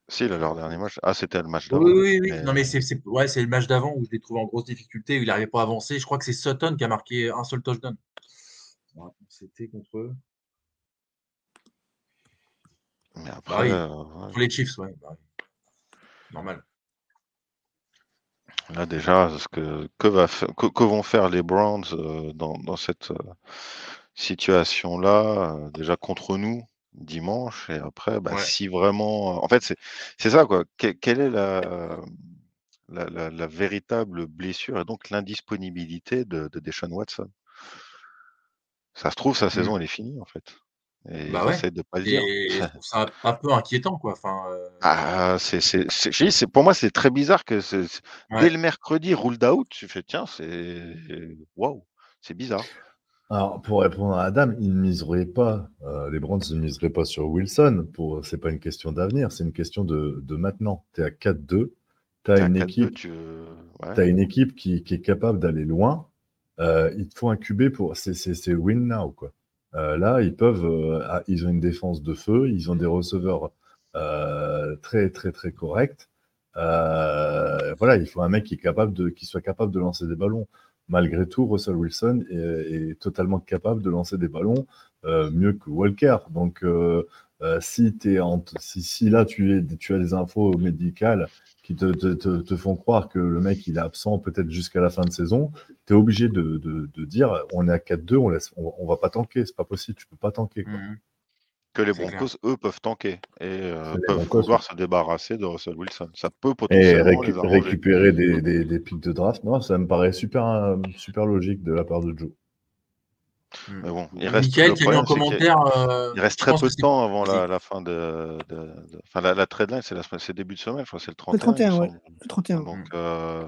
Si, leur dernier match. Ah, c'était le match d'avant. oui, oui, oui. mais- Non, mais c'est c'est- ouais, c'est le match d'avant où je l'ai trouvé en grosse difficulté, où il n'arrivait pas à avancer. Je crois que c'est Sutton qui a marqué un seul touchdown. Ouais, C'était contre eux. Mais Bah après, oui. euh, ouais. Contre les Chiefs, ouais. bah oui. Normal. là, déjà, ce que, que, va fa- que, que vont faire les Browns euh, dans, dans cette euh, situation-là, déjà contre nous dimanche, et après, bah, Ouais. si vraiment. En fait, c'est ça, quoi. Que- quelle est la, la, la- la véritable blessure et donc l'indisponibilité de, de Deshaun Watson? Ça se trouve, sa saison, elle est finie, en fait. Et. Bah ouais. de pas le dire. Et [LAUGHS] ça un peu inquiétant, quoi. Enfin, euh, Ah, c'est, c'est, pour moi, c'est très bizarre que Ouais. dès le mercredi, ruled out, tu fais, tiens, c'est, waouh, c'est bizarre. Alors, pour répondre à Adam, ils ne miseraient pas, euh, les Browns ne miseraient pas sur Wilson. Pour, c'est pas une question d'avenir, c'est une question de, de maintenant. Tu es à 4-2, tu as une 4-2, équipe, tu... ouais. une équipe qui, qui est capable d'aller loin. Euh, il te faut un QB pour. C'est, win now, quoi. Euh, là, ils peuvent. ah, ils ont une défense de feu, ils ont des receveurs très, très, très corrects. Voilà, il faut un mec qui, est capable de, qui soit capable de lancer des ballons. Malgré tout, Russell Wilson est, totalement capable de lancer des ballons euh, mieux que Walker. Donc, euh, euh, si, t'es en, si, là tu, es, as des infos médicales qui te, font croire que le mec il est absent peut-être jusqu'à la fin de saison, tu es obligé de, dire on est à 4-2, on, laisse, on, va pas tanker, c'est pas possible, tu peux pas tanker. Mhm. Que les. Broncos, eux, peuvent tanker et euh, peuvent Broncos, vouloir se débarrasser de Russell Wilson. Ça peut Et potentiellement récu- les arranger. récupérer des, des, des pics de draft, non, ça me paraît super, euh, super logique de la part de Joe. Mais bon, il reste, Michael a mis euh, il reste je très peu de temps avant la, fin de, de, de- Enfin, la, la trade line, c'est la semaine- c'est début de semaine, je crois, c'est le 31. Le 31, il me ouais. Le 31. Donc, euh,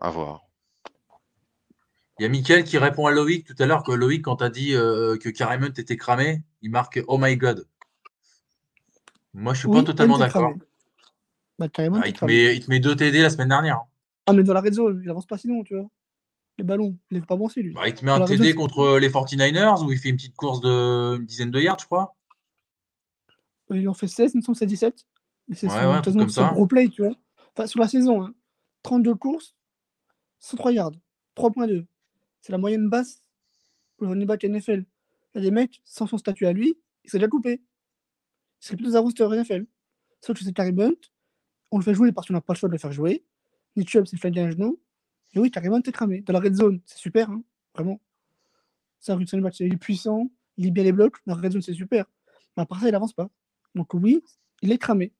à voir. Il y a Michael qui répond à Loïc tout à l'heure que Loïc, quand tu as dit euh, que Caremont était cramé, il marque Oh my god. Moi, je suis Oui, pas totalement d'accord. Bah, Ah, il, te met, il te met deux TD la semaine dernière. Ah, mais dans la red zone, il avance pas sinon, tu vois. Les ballons, il est pas bon, c'est lui. Bah, il te met un Dans TD zone, contre les 49ers où il fait une petite course de une dizaine de yards, je crois. Ils en fait 16, il me semble, c'est 17. Mais c'est Ouais, son, ouais, façon, comme ça. gros play, tu vois. Enfin, sur la saison, hein. 32 courses, 103 yards, 3.2. C'est la moyenne basse pour le running back NFL. Il y a des mecs, sans son statut à lui, il serait déjà coupé. Il serait plutôt un roster NFL. Sauf que c'est Carrie Bunt, on le fait jouer parce qu'on n'a pas le choix de le faire jouer. Nick Chubb s'est fait un genou. Et oui, Carrie Bunt est cramé. Dans la red zone, c'est super, hein, vraiment. Ça, un running back, il est puissant, il lit bien les blocs. Dans la red zone, c'est super. Mais à part ça, il avance pas. Donc oui, il est cramé.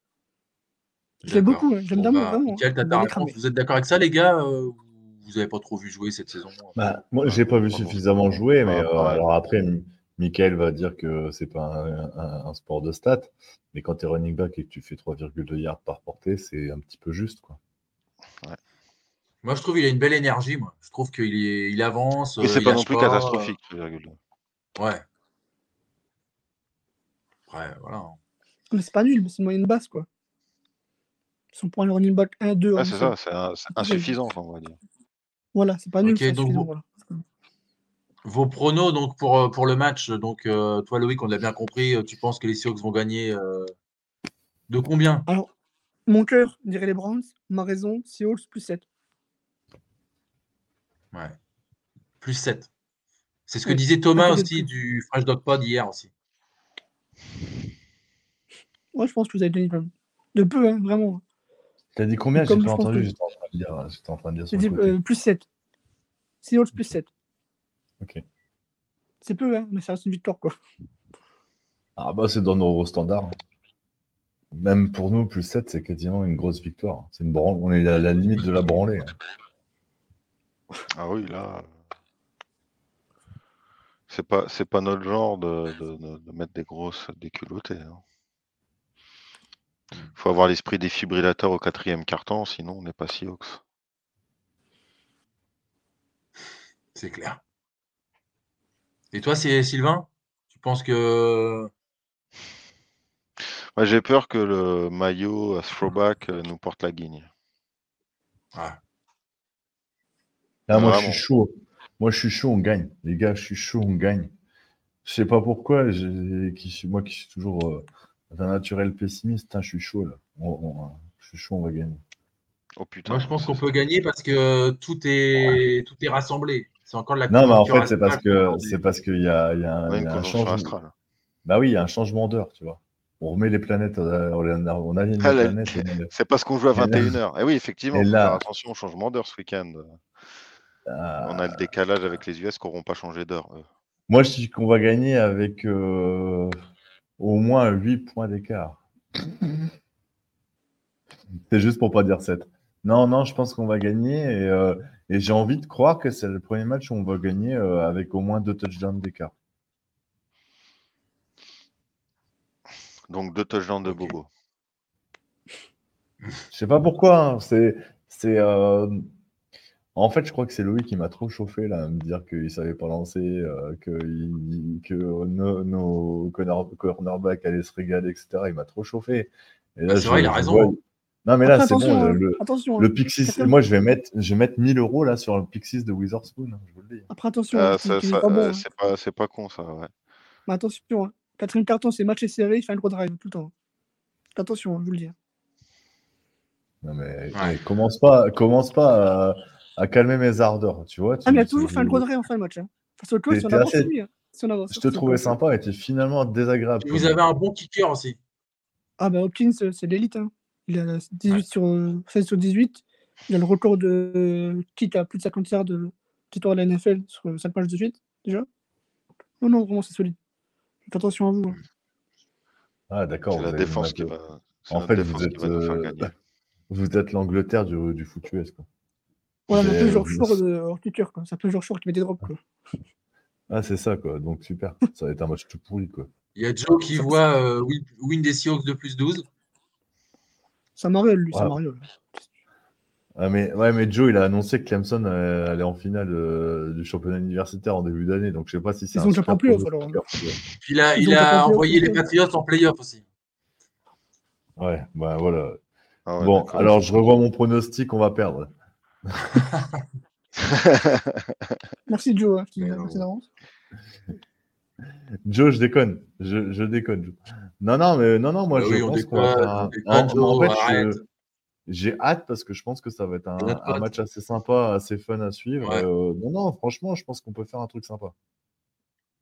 Je l'aime beaucoup, hein, j'aime Bon, bah, vraiment. Cramé. Vous êtes d'accord avec ça, les gars euh, Vous n'avez pas trop vu jouer cette saison Bah, moi, j'ai pas vu suffisamment jouer, mais Ah, euh, alors après, Mi- Michael va dire que c'est pas un, un- un sport de stats, mais quand tu es running back et que tu fais 3,2 yards par portée, c'est un petit peu juste, quoi. Moi, je trouve qu'il a une belle énergie. Moi. Je trouve qu'il il avance. Mais euh, c'est il pas non plus pas, catastrophique. 3,2. euh, Ouais. Ouais, voilà. Mais c'est pas nul, mais c'est une moyenne basse, quoi. Ils sont pour un running back 1-2 Ouais, c'est ça, c'est insuffisant, on va dire. Voilà, c'est pas nul, Ok, c'est donc voilà. Vos pronos donc pour, euh, pour le match. Donc, euh, toi, Loïc, on l'a bien compris. euh, Tu penses que les Seahawks vont gagner euh, de combien? Alors, mon cœur dirait les Browns, ma raison, Seahawks plus 7. Ouais. Plus 7. C'est ce que disait Thomas aussi du Fresh Dog Pod hier aussi. Ouais, je pense que vous avez donné de peu, hein, vraiment. T'as dit combien? J'ai pas entendu, que- j'étais en train de dire, j'étais en train de dire sur dit euh, plus 7. Seahawks plus 7. Ok. C'est peu, hein, mais ça reste une victoire, quoi. Ah bah c'est dans nos standards. hein. Même pour nous, plus 7, c'est quasiment une grosse victoire. C'est une branle, on est à la limite de la branlée. hein. Ah oui, là. C'est pas, c'est pas notre genre de, de- de- de mettre des grosses déculottées. hein. Faut avoir l'esprit défibrillateur au quatrième carton, sinon on n'est pas Seahawks. C'est clair. Et toi, c'est Sylvain Tu penses que. J'ai peur que le maillot à throwback euh, nous porte la guigne. Ouais. Là, moi, je suis chaud. Moi, je suis chaud, on gagne. Les gars, je suis chaud, on gagne. Je sais pas pourquoi, j'ai- qui suis- moi qui suis toujours euh, d'un naturel pessimiste, putain, je suis chaud là. On- on- je suis chaud, on va gagner. Oh putain. Moi, je pense qu'on peut gagner parce que tout est, tout est rassemblé. C'est encore de la Non, mais en fait, c'est parce que c'est parce qu'il y a, il y a un, y a un changement. Bah oui, il y a un changement d'heure, tu vois. On remet les planètes, euh, on aligne les Ah, la- planètes. C'est parce qu'on joue à Et là- 21h. Et oui, effectivement, et faut là- faire attention au changement d'heure ce week-end. Ah, On a le décalage avec les US qui n'auront pas changé d'heure. Moi, je dis qu'on va gagner avec euh, au moins 8 points d'écart. C'est juste pour pas dire 7. Non, non, je pense qu'on va gagner et, euh, et j'ai envie de croire que c'est le premier match où on va gagner euh, avec au moins deux touchdowns d'écart. Donc deux touchdowns de. Bobo. Je sais pas pourquoi. hein, C'est, c'est, euh, En fait, je crois que c'est Loïc qui m'a trop chauffé là, à me dire qu'il savait pas lancer, euh, que, il- que nos, nos corner- cornerbacks allaient se régaler, etc. Il m'a trop chauffé. Et Bah, c'est je- vrai, il a raison. vois- Non, mais là, c'est bon. attention, le- hein. le, attention. le. Pixis, moi, je vais mettre, je vais mettre 1000 euros là sur le Pixis de Witherspoon. hein, je vous le dis. Après, attention. Ah, pas bon, euh, hein. c'est pas, con ça. Ouais. Mais attention, hein. quatrième carton, c'est match et serré, il fait un gros drive tout le temps. Attention, hein, je vous le dis. Non, mais Ouais. eh, commence pas, commence pas à, à calmer mes ardeurs, tu vois. Ah, mais il a toujours tu- fait un gros drive en fin de match. Hein. Face au coach, on avance assez- lui. hein. Si on avance Je te trouvais sympa et tu es finalement désagréable. Et vous avez un bon kicker aussi. Ah, bah Hopkins, euh, c'est l'élite. Hein. Il a 18 sur, euh, 16 sur 18. Il a le record de euh, kick à plus de 50 yards de victoire de la NFL sur 5 matchs de suite, déjà. Non, non, vraiment, c'est solide. Faites attention à vous. hein. Ah, d'accord. C'est la défense qui va. En fait, vous êtes, euh, [LAUGHS] vous êtes l'Angleterre du, du foot US. Quoi. Voilà, mais euh, short de hors kicker, quoi. C'est genre short qui met des drops, quoi. [LAUGHS] Ah, c'est ça, quoi. Donc, super. Ça va être un match tout pourri, quoi. Il y a Joe qui voit euh, win, win des Seahawks de plus 12. Ça mariole, lui, ça Ouais. mariole. Ah, mais, ouais, mais Joe, il a annoncé que Clemson euh, allait en finale euh, du championnat universitaire en début d'année. Donc, je sais pas si c'est Ils un ont déjà pas alors. tu. Puis il a, il a envoyé les. Patriots en playoff aussi. Ouais, bah voilà. Ah ouais, bon, alors je revois mon pronostic, on va perdre. [LAUGHS] Merci, Joe. Hein, je te dis Mais la non. merci d'avance. Joe, je déconne. Je, je déconne. Joe. Non, non, mais non, non, moi Bah je pense qu'on va faire. J'ai hâte parce que je pense que ça va être un, match assez sympa, assez fun à suivre. Ouais. Euh, non, non, franchement, je pense qu'on peut faire un truc sympa.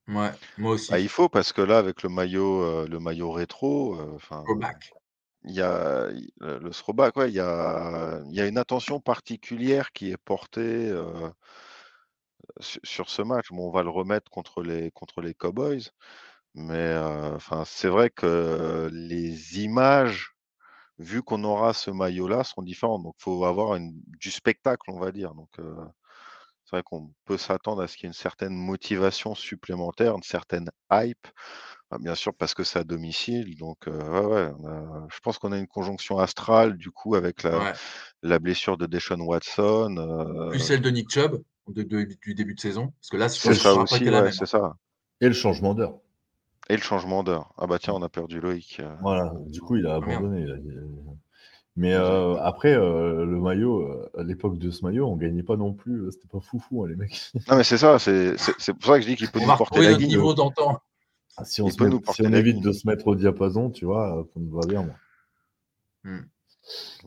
Ouais, moi aussi. Bah, il faut parce que là, avec le maillot, euh, le maillot rétro, euh, enfin. Il y a le, il y a, une attention particulière qui est portée sur, ce match. Bon, on va le remettre contre les Cowboys, mais c'est vrai que les images vu qu'on aura ce maillot-là seront différentes. Donc, il faut avoir du spectacle, on va dire. Donc, c'est vrai qu'on peut s'attendre à ce qu'il y ait une certaine motivation supplémentaire, une certaine hype. Ah, bien sûr, parce que c'est à domicile. Donc, euh, ouais, ouais, on a- je pense qu'on a une conjonction astrale, du coup, avec la, Ouais. la blessure de Deshaun Watson. euh, Plus celle de Nick Chubb de- de- du début de saison. Parce que là, je c'est pense que ça ça sera pas aussi, été la ouais, même. c'est ça. Et le changement d'heure. Et le changement d'heure. Ah bah tiens, on a perdu Loïc. euh. Voilà, du coup, il a Ah, merde. abandonné. il a dit- Mais euh, après, euh, le maillot, euh, à l'époque de ce maillot, on gagnait pas non plus. euh, C'était pas foufou, hein, les mecs. Non, mais c'est ça, c'est c'est- c'est pour ça que je dis qu'il peut On nous va porter retrouver la notre niveau d'antan. Si on, se met- si évite de se mettre au diapason, tu vois, euh, ça me va bien, moi.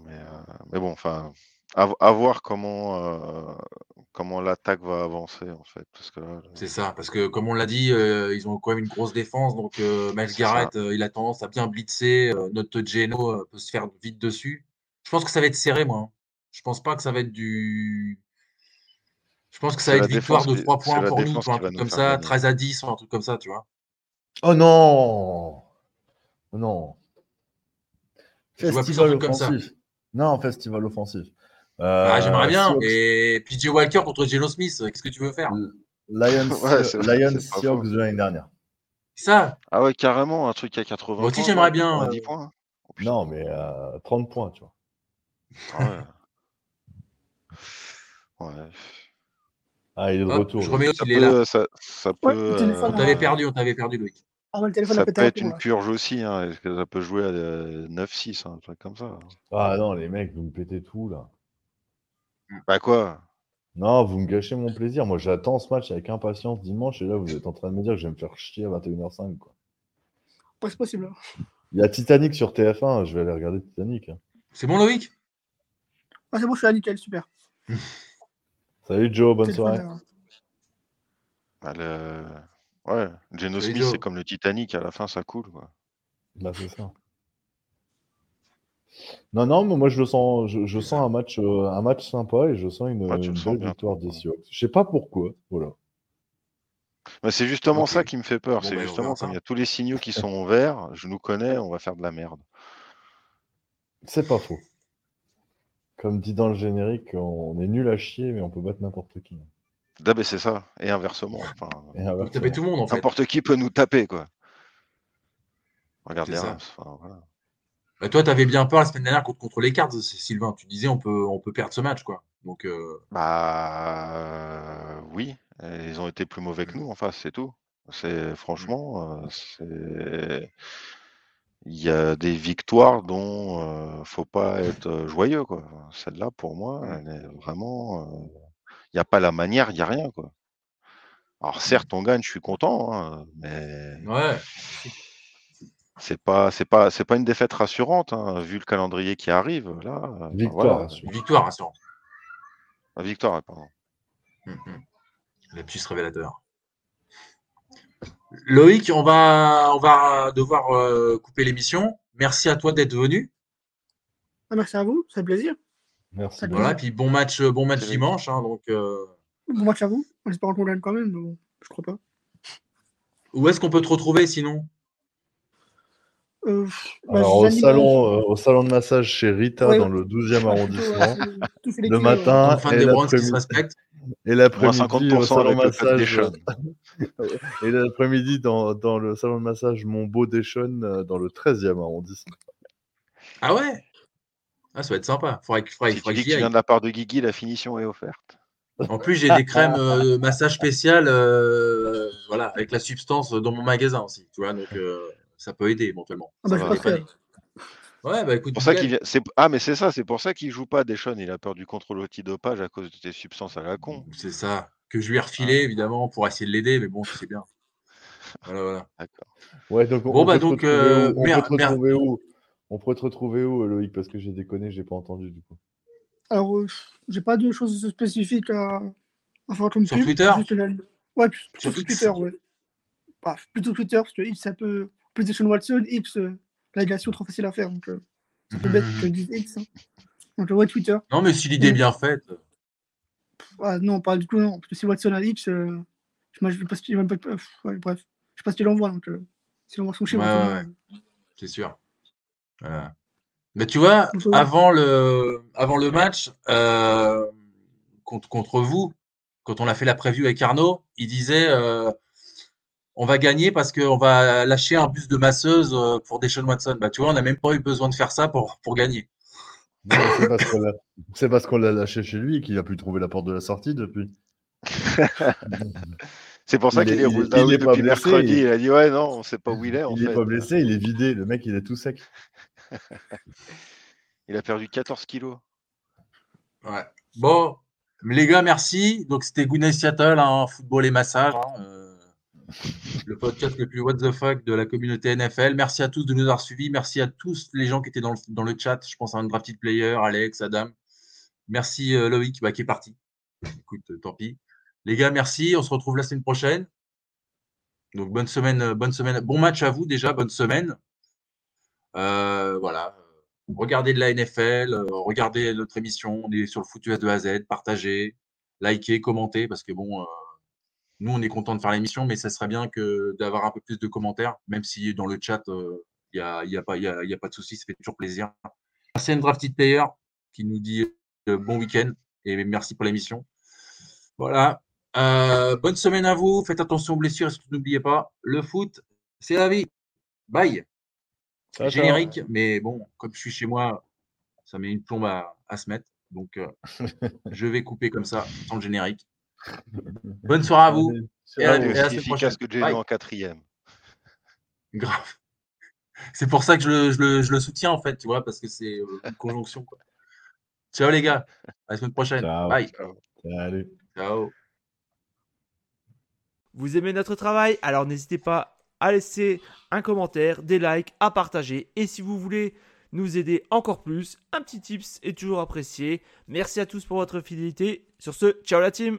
Mais, euh, mais bon, enfin, à, à voir comment, euh, comment l'attaque va avancer, en fait. Parce que là, C'est ça, parce que comme on l'a dit, euh, ils ont quand même une grosse défense. Donc, euh, Miles Garrett, euh, il a tendance à bien blitzer. euh, notre Geno euh, peut se faire vite dessus. Je pense que ça va être serré, moi. hein. Je pense pas que ça va être du. Je pense que ça va être victoire de qui- 3 c'est points pour nous, un truc comme ça, gagner. 13 à 10, ou un truc comme ça, tu vois. Oh non Non. Festival truc comme ça. offensif. Non, festival offensif. Ah, Euh, J'aimerais bien. Seahawks- Et PJ Walker contre Geno Smith, qu'est-ce que tu veux faire? Lions, [LAUGHS] Ouais, Lions Seahawks de l'année dernière. Ça, Ah ouais, carrément, un truc à 80 Moi aussi, j'aimerais ouais, bien, 90 euh, points. hein. Oh. Non, mais euh, 30 points, tu vois. Ah ouais. [LAUGHS] Ouais. Ah, il est de Hop, retour. je remets Ça il est là. peut, ça, ça Ouais, peut, le téléphone, On euh, t'avait perdu, on t'avait perdu, Loïc. Ah le téléphone ça a pété peut un être une purge aussi, hein. Est-ce que ça peut jouer à euh, 9-6, hein, un truc comme ça. Ah non, les mecs, vous me pétez tout, là. Bah quoi? Non, vous me gâchez mon plaisir. Moi, j'attends ce match avec impatience dimanche, et là, vous êtes en train de me dire que je vais me faire chier à 21h05, quoi. Ouais, c'est possible. hein. Il y a Titanic sur TF1, je vais aller regarder Titanic. hein. C'est bon, Loïc? Ah, c'est bon, je suis là, nickel, super. [LAUGHS] Salut Joe, bonne soirée. euh, Bah, le- Ouais, Geno Smith, c'est comme le Titanic, à la fin, ça coule. Quoi. Bah, c'est ça. Non, non, mais moi je le sens, je, je sens un match, euh, un match sympa et je sens une, Ouais, tu le une sens belle bien, victoire toi. des Seahawks. Je sais pas pourquoi, voilà. Mais c'est justement ça qui me fait peur. Bon, c'est bah, justement il y a tous les signaux qui [LAUGHS] sont verts, je nous connais, on va faire de la merde. C'est pas faux. Comme dit dans le générique, on est nul à chier, mais on peut battre n'importe qui. Ah, ben, c'est ça, et inversement. Enfin, Et inversement. tapez tout le monde, en fait. N'importe qui peut nous taper, quoi. Regarde les. Rams. enfin, voilà. Bah, toi, tu avais bien peur la semaine dernière contre, contre les cartes, Sylvain. Tu disais on peut, on peut perdre ce match, quoi. Donc, euh, Bah oui, et ils ont été plus mauvais que nous en face, c'est tout. C'est franchement, euh, c'est il y a des victoires dont euh, faut pas être euh, joyeux quoi. Celle-là pour moi, elle est vraiment, euh, il n'y a pas la manière, il n'y a rien quoi. Alors certes, on gagne, je suis content, hein, mais ouais. c'est pas, c'est pas, c'est pas une défaite rassurante hein, vu le calendrier qui arrive là. Victoire. voilà. rassurant. Victoire. La victoire, pardon. Mhm. Le petit révélateur. Loïc, on va, on va devoir euh, couper l'émission. Merci à toi d'être venu. Ah, merci à vous, ça fait plaisir. Merci. Salut. Voilà, puis bon match, bon match Salut. dimanche. hein, donc, euh, Bon match à vous. En espérant qu'on gagne quand même, mais bon, je crois pas. où est-ce qu'on peut te retrouver sinon? Euh, bah, Alors, au salon, euh, au salon de massage chez Rita, Ouais, dans le 12e arrondissement. Tout Le matin, et des Browns qui se l'après-midi. Et l'après-midi, Moins au 50% salon avec le code massage. Deschon. [LAUGHS] et l'après-midi, dans, dans le salon de massage Mon Beau Deschon, euh, dans le 13e arrondissement. Ah ouais? Ah, ça va être sympa. Faudrait, que- faudrait, Si tu faudrait dis que tu viens de la part de Guigui, la finition est offerte. En plus, j'ai des crèmes euh, [LAUGHS] massage spéciales euh, voilà, avec la substance dans mon magasin aussi. Tu vois, donc euh, ça peut aider éventuellement. Ah bah. Ouais, bah écoute, C'est pour ça qu'il vient. c'est- Ah, mais c'est ça, c'est pour ça qu'il joue pas Deschon. Il a peur du contrôle antidopage à cause de tes substances à la con. C'est ça. Que je lui ai refilé, évidemment, pour essayer de l'aider, mais bon, tu sais bien. [LAUGHS] Voilà, voilà. D'accord. Ouais, donc on Bon, peut bah, donc, euh, où? On mer- peut te mer- retrouver où? On peut te retrouver où, Loïc? Parce que j'ai déconné, j'ai pas entendu du coup. Alors, euh, j'ai pas de choses spécifiques à, à faire comme Sur Twitter? juste la- Ouais, plutôt Sur. Twitter, ouais. Bah, plutôt Twitter, parce que X, c'est un peu. PlayStation Watson, X, euh, la navigation trop facile à faire, donc euh, c'est un peu bête que je dise X. hein. Donc, euh, ouais, Twitter. Non, mais si l'idée est bien faite. Ah, non, pas du tout, non. Parce que si Watson a X, euh, je ne sais pas si euh, bref, je sais pas si l'envoie, donc euh, s'il envoie son Ouais, chiffre. ouais, euh, C'est sûr. Voilà. Mais tu vois, avant le, avant le match euh, contre, contre vous, quand on a fait la preview avec Arnaud, il disait euh, on va gagner parce qu'on va lâcher un bus de masseuse euh, pour Deshaun Watson. Bah, tu vois, on n'a même pas eu besoin de faire ça pour, pour gagner. C'est parce qu'on l'a- lâché chez lui qu'il a pu trouver la porte de la sortie depuis. [LAUGHS] C'est pour ça Il qu'il est- est il est- roule il est depuis pas blessé, mercredi. il- Il a dit Ouais, non, on sait pas où il est. En il est fait. pas blessé, il est vidé. Le mec, il est tout sec. [LAUGHS] Il a perdu 14 kilos. Ouais. Bon, les gars, merci. Donc, c'était Good Night Seattle, hein, football et massage. hein, euh, le podcast le plus what the fuck de la communauté NFL. Merci à tous de nous avoir suivis. Merci à tous les gens qui étaient dans le, chat. Je pense à un drafted player, Alex, Adam. Merci euh, Loïc bah, qui est parti. Écoute, euh, tant pis. Les gars, merci. On se retrouve la semaine prochaine. Donc, bonne semaine, bonne semaine. Bon match à vous déjà. Bonne semaine. Euh, voilà. Regardez de la NFL, euh, regardez notre émission. On est sur le foutu de A à Z. Partagez, likez, commentez parce que bon, euh, nous on est content de faire l'émission, mais ça serait bien que d'avoir un peu plus de commentaires, même si dans le chat il n'y a, y a, pas- y a, y a pas de souci, ça fait toujours plaisir. Merci à drafted player qui nous dit euh, bon week-end et merci pour l'émission. Voilà. Euh, bonne semaine à vous. Faites attention aux blessures. N'oubliez pas, le foot, c'est la vie. Bye. Générique, mais bon, comme je suis chez moi, ça met une plombe à, à se mettre. Donc, euh, [LAUGHS] je vais couper comme ça, sans le générique. [LAUGHS] Bonne soirée à vous. Allez, Et à- ciao. et à Il la est aussi semaine efficace que en quatrième. Grave. C'est pour ça que je le, je le- je le soutiens, en fait, tu vois, parce que c'est euh, une conjonction. quoi. Ciao, les gars. À la semaine prochaine. Ciao. Bye. Salut. Ciao. Vous aimez notre travail? Alors n'hésitez pas à laisser un commentaire, des likes, à partager. Et si vous voulez nous aider encore plus, un petit tips est toujours apprécié. Merci à tous pour votre fidélité. Sur ce, ciao la team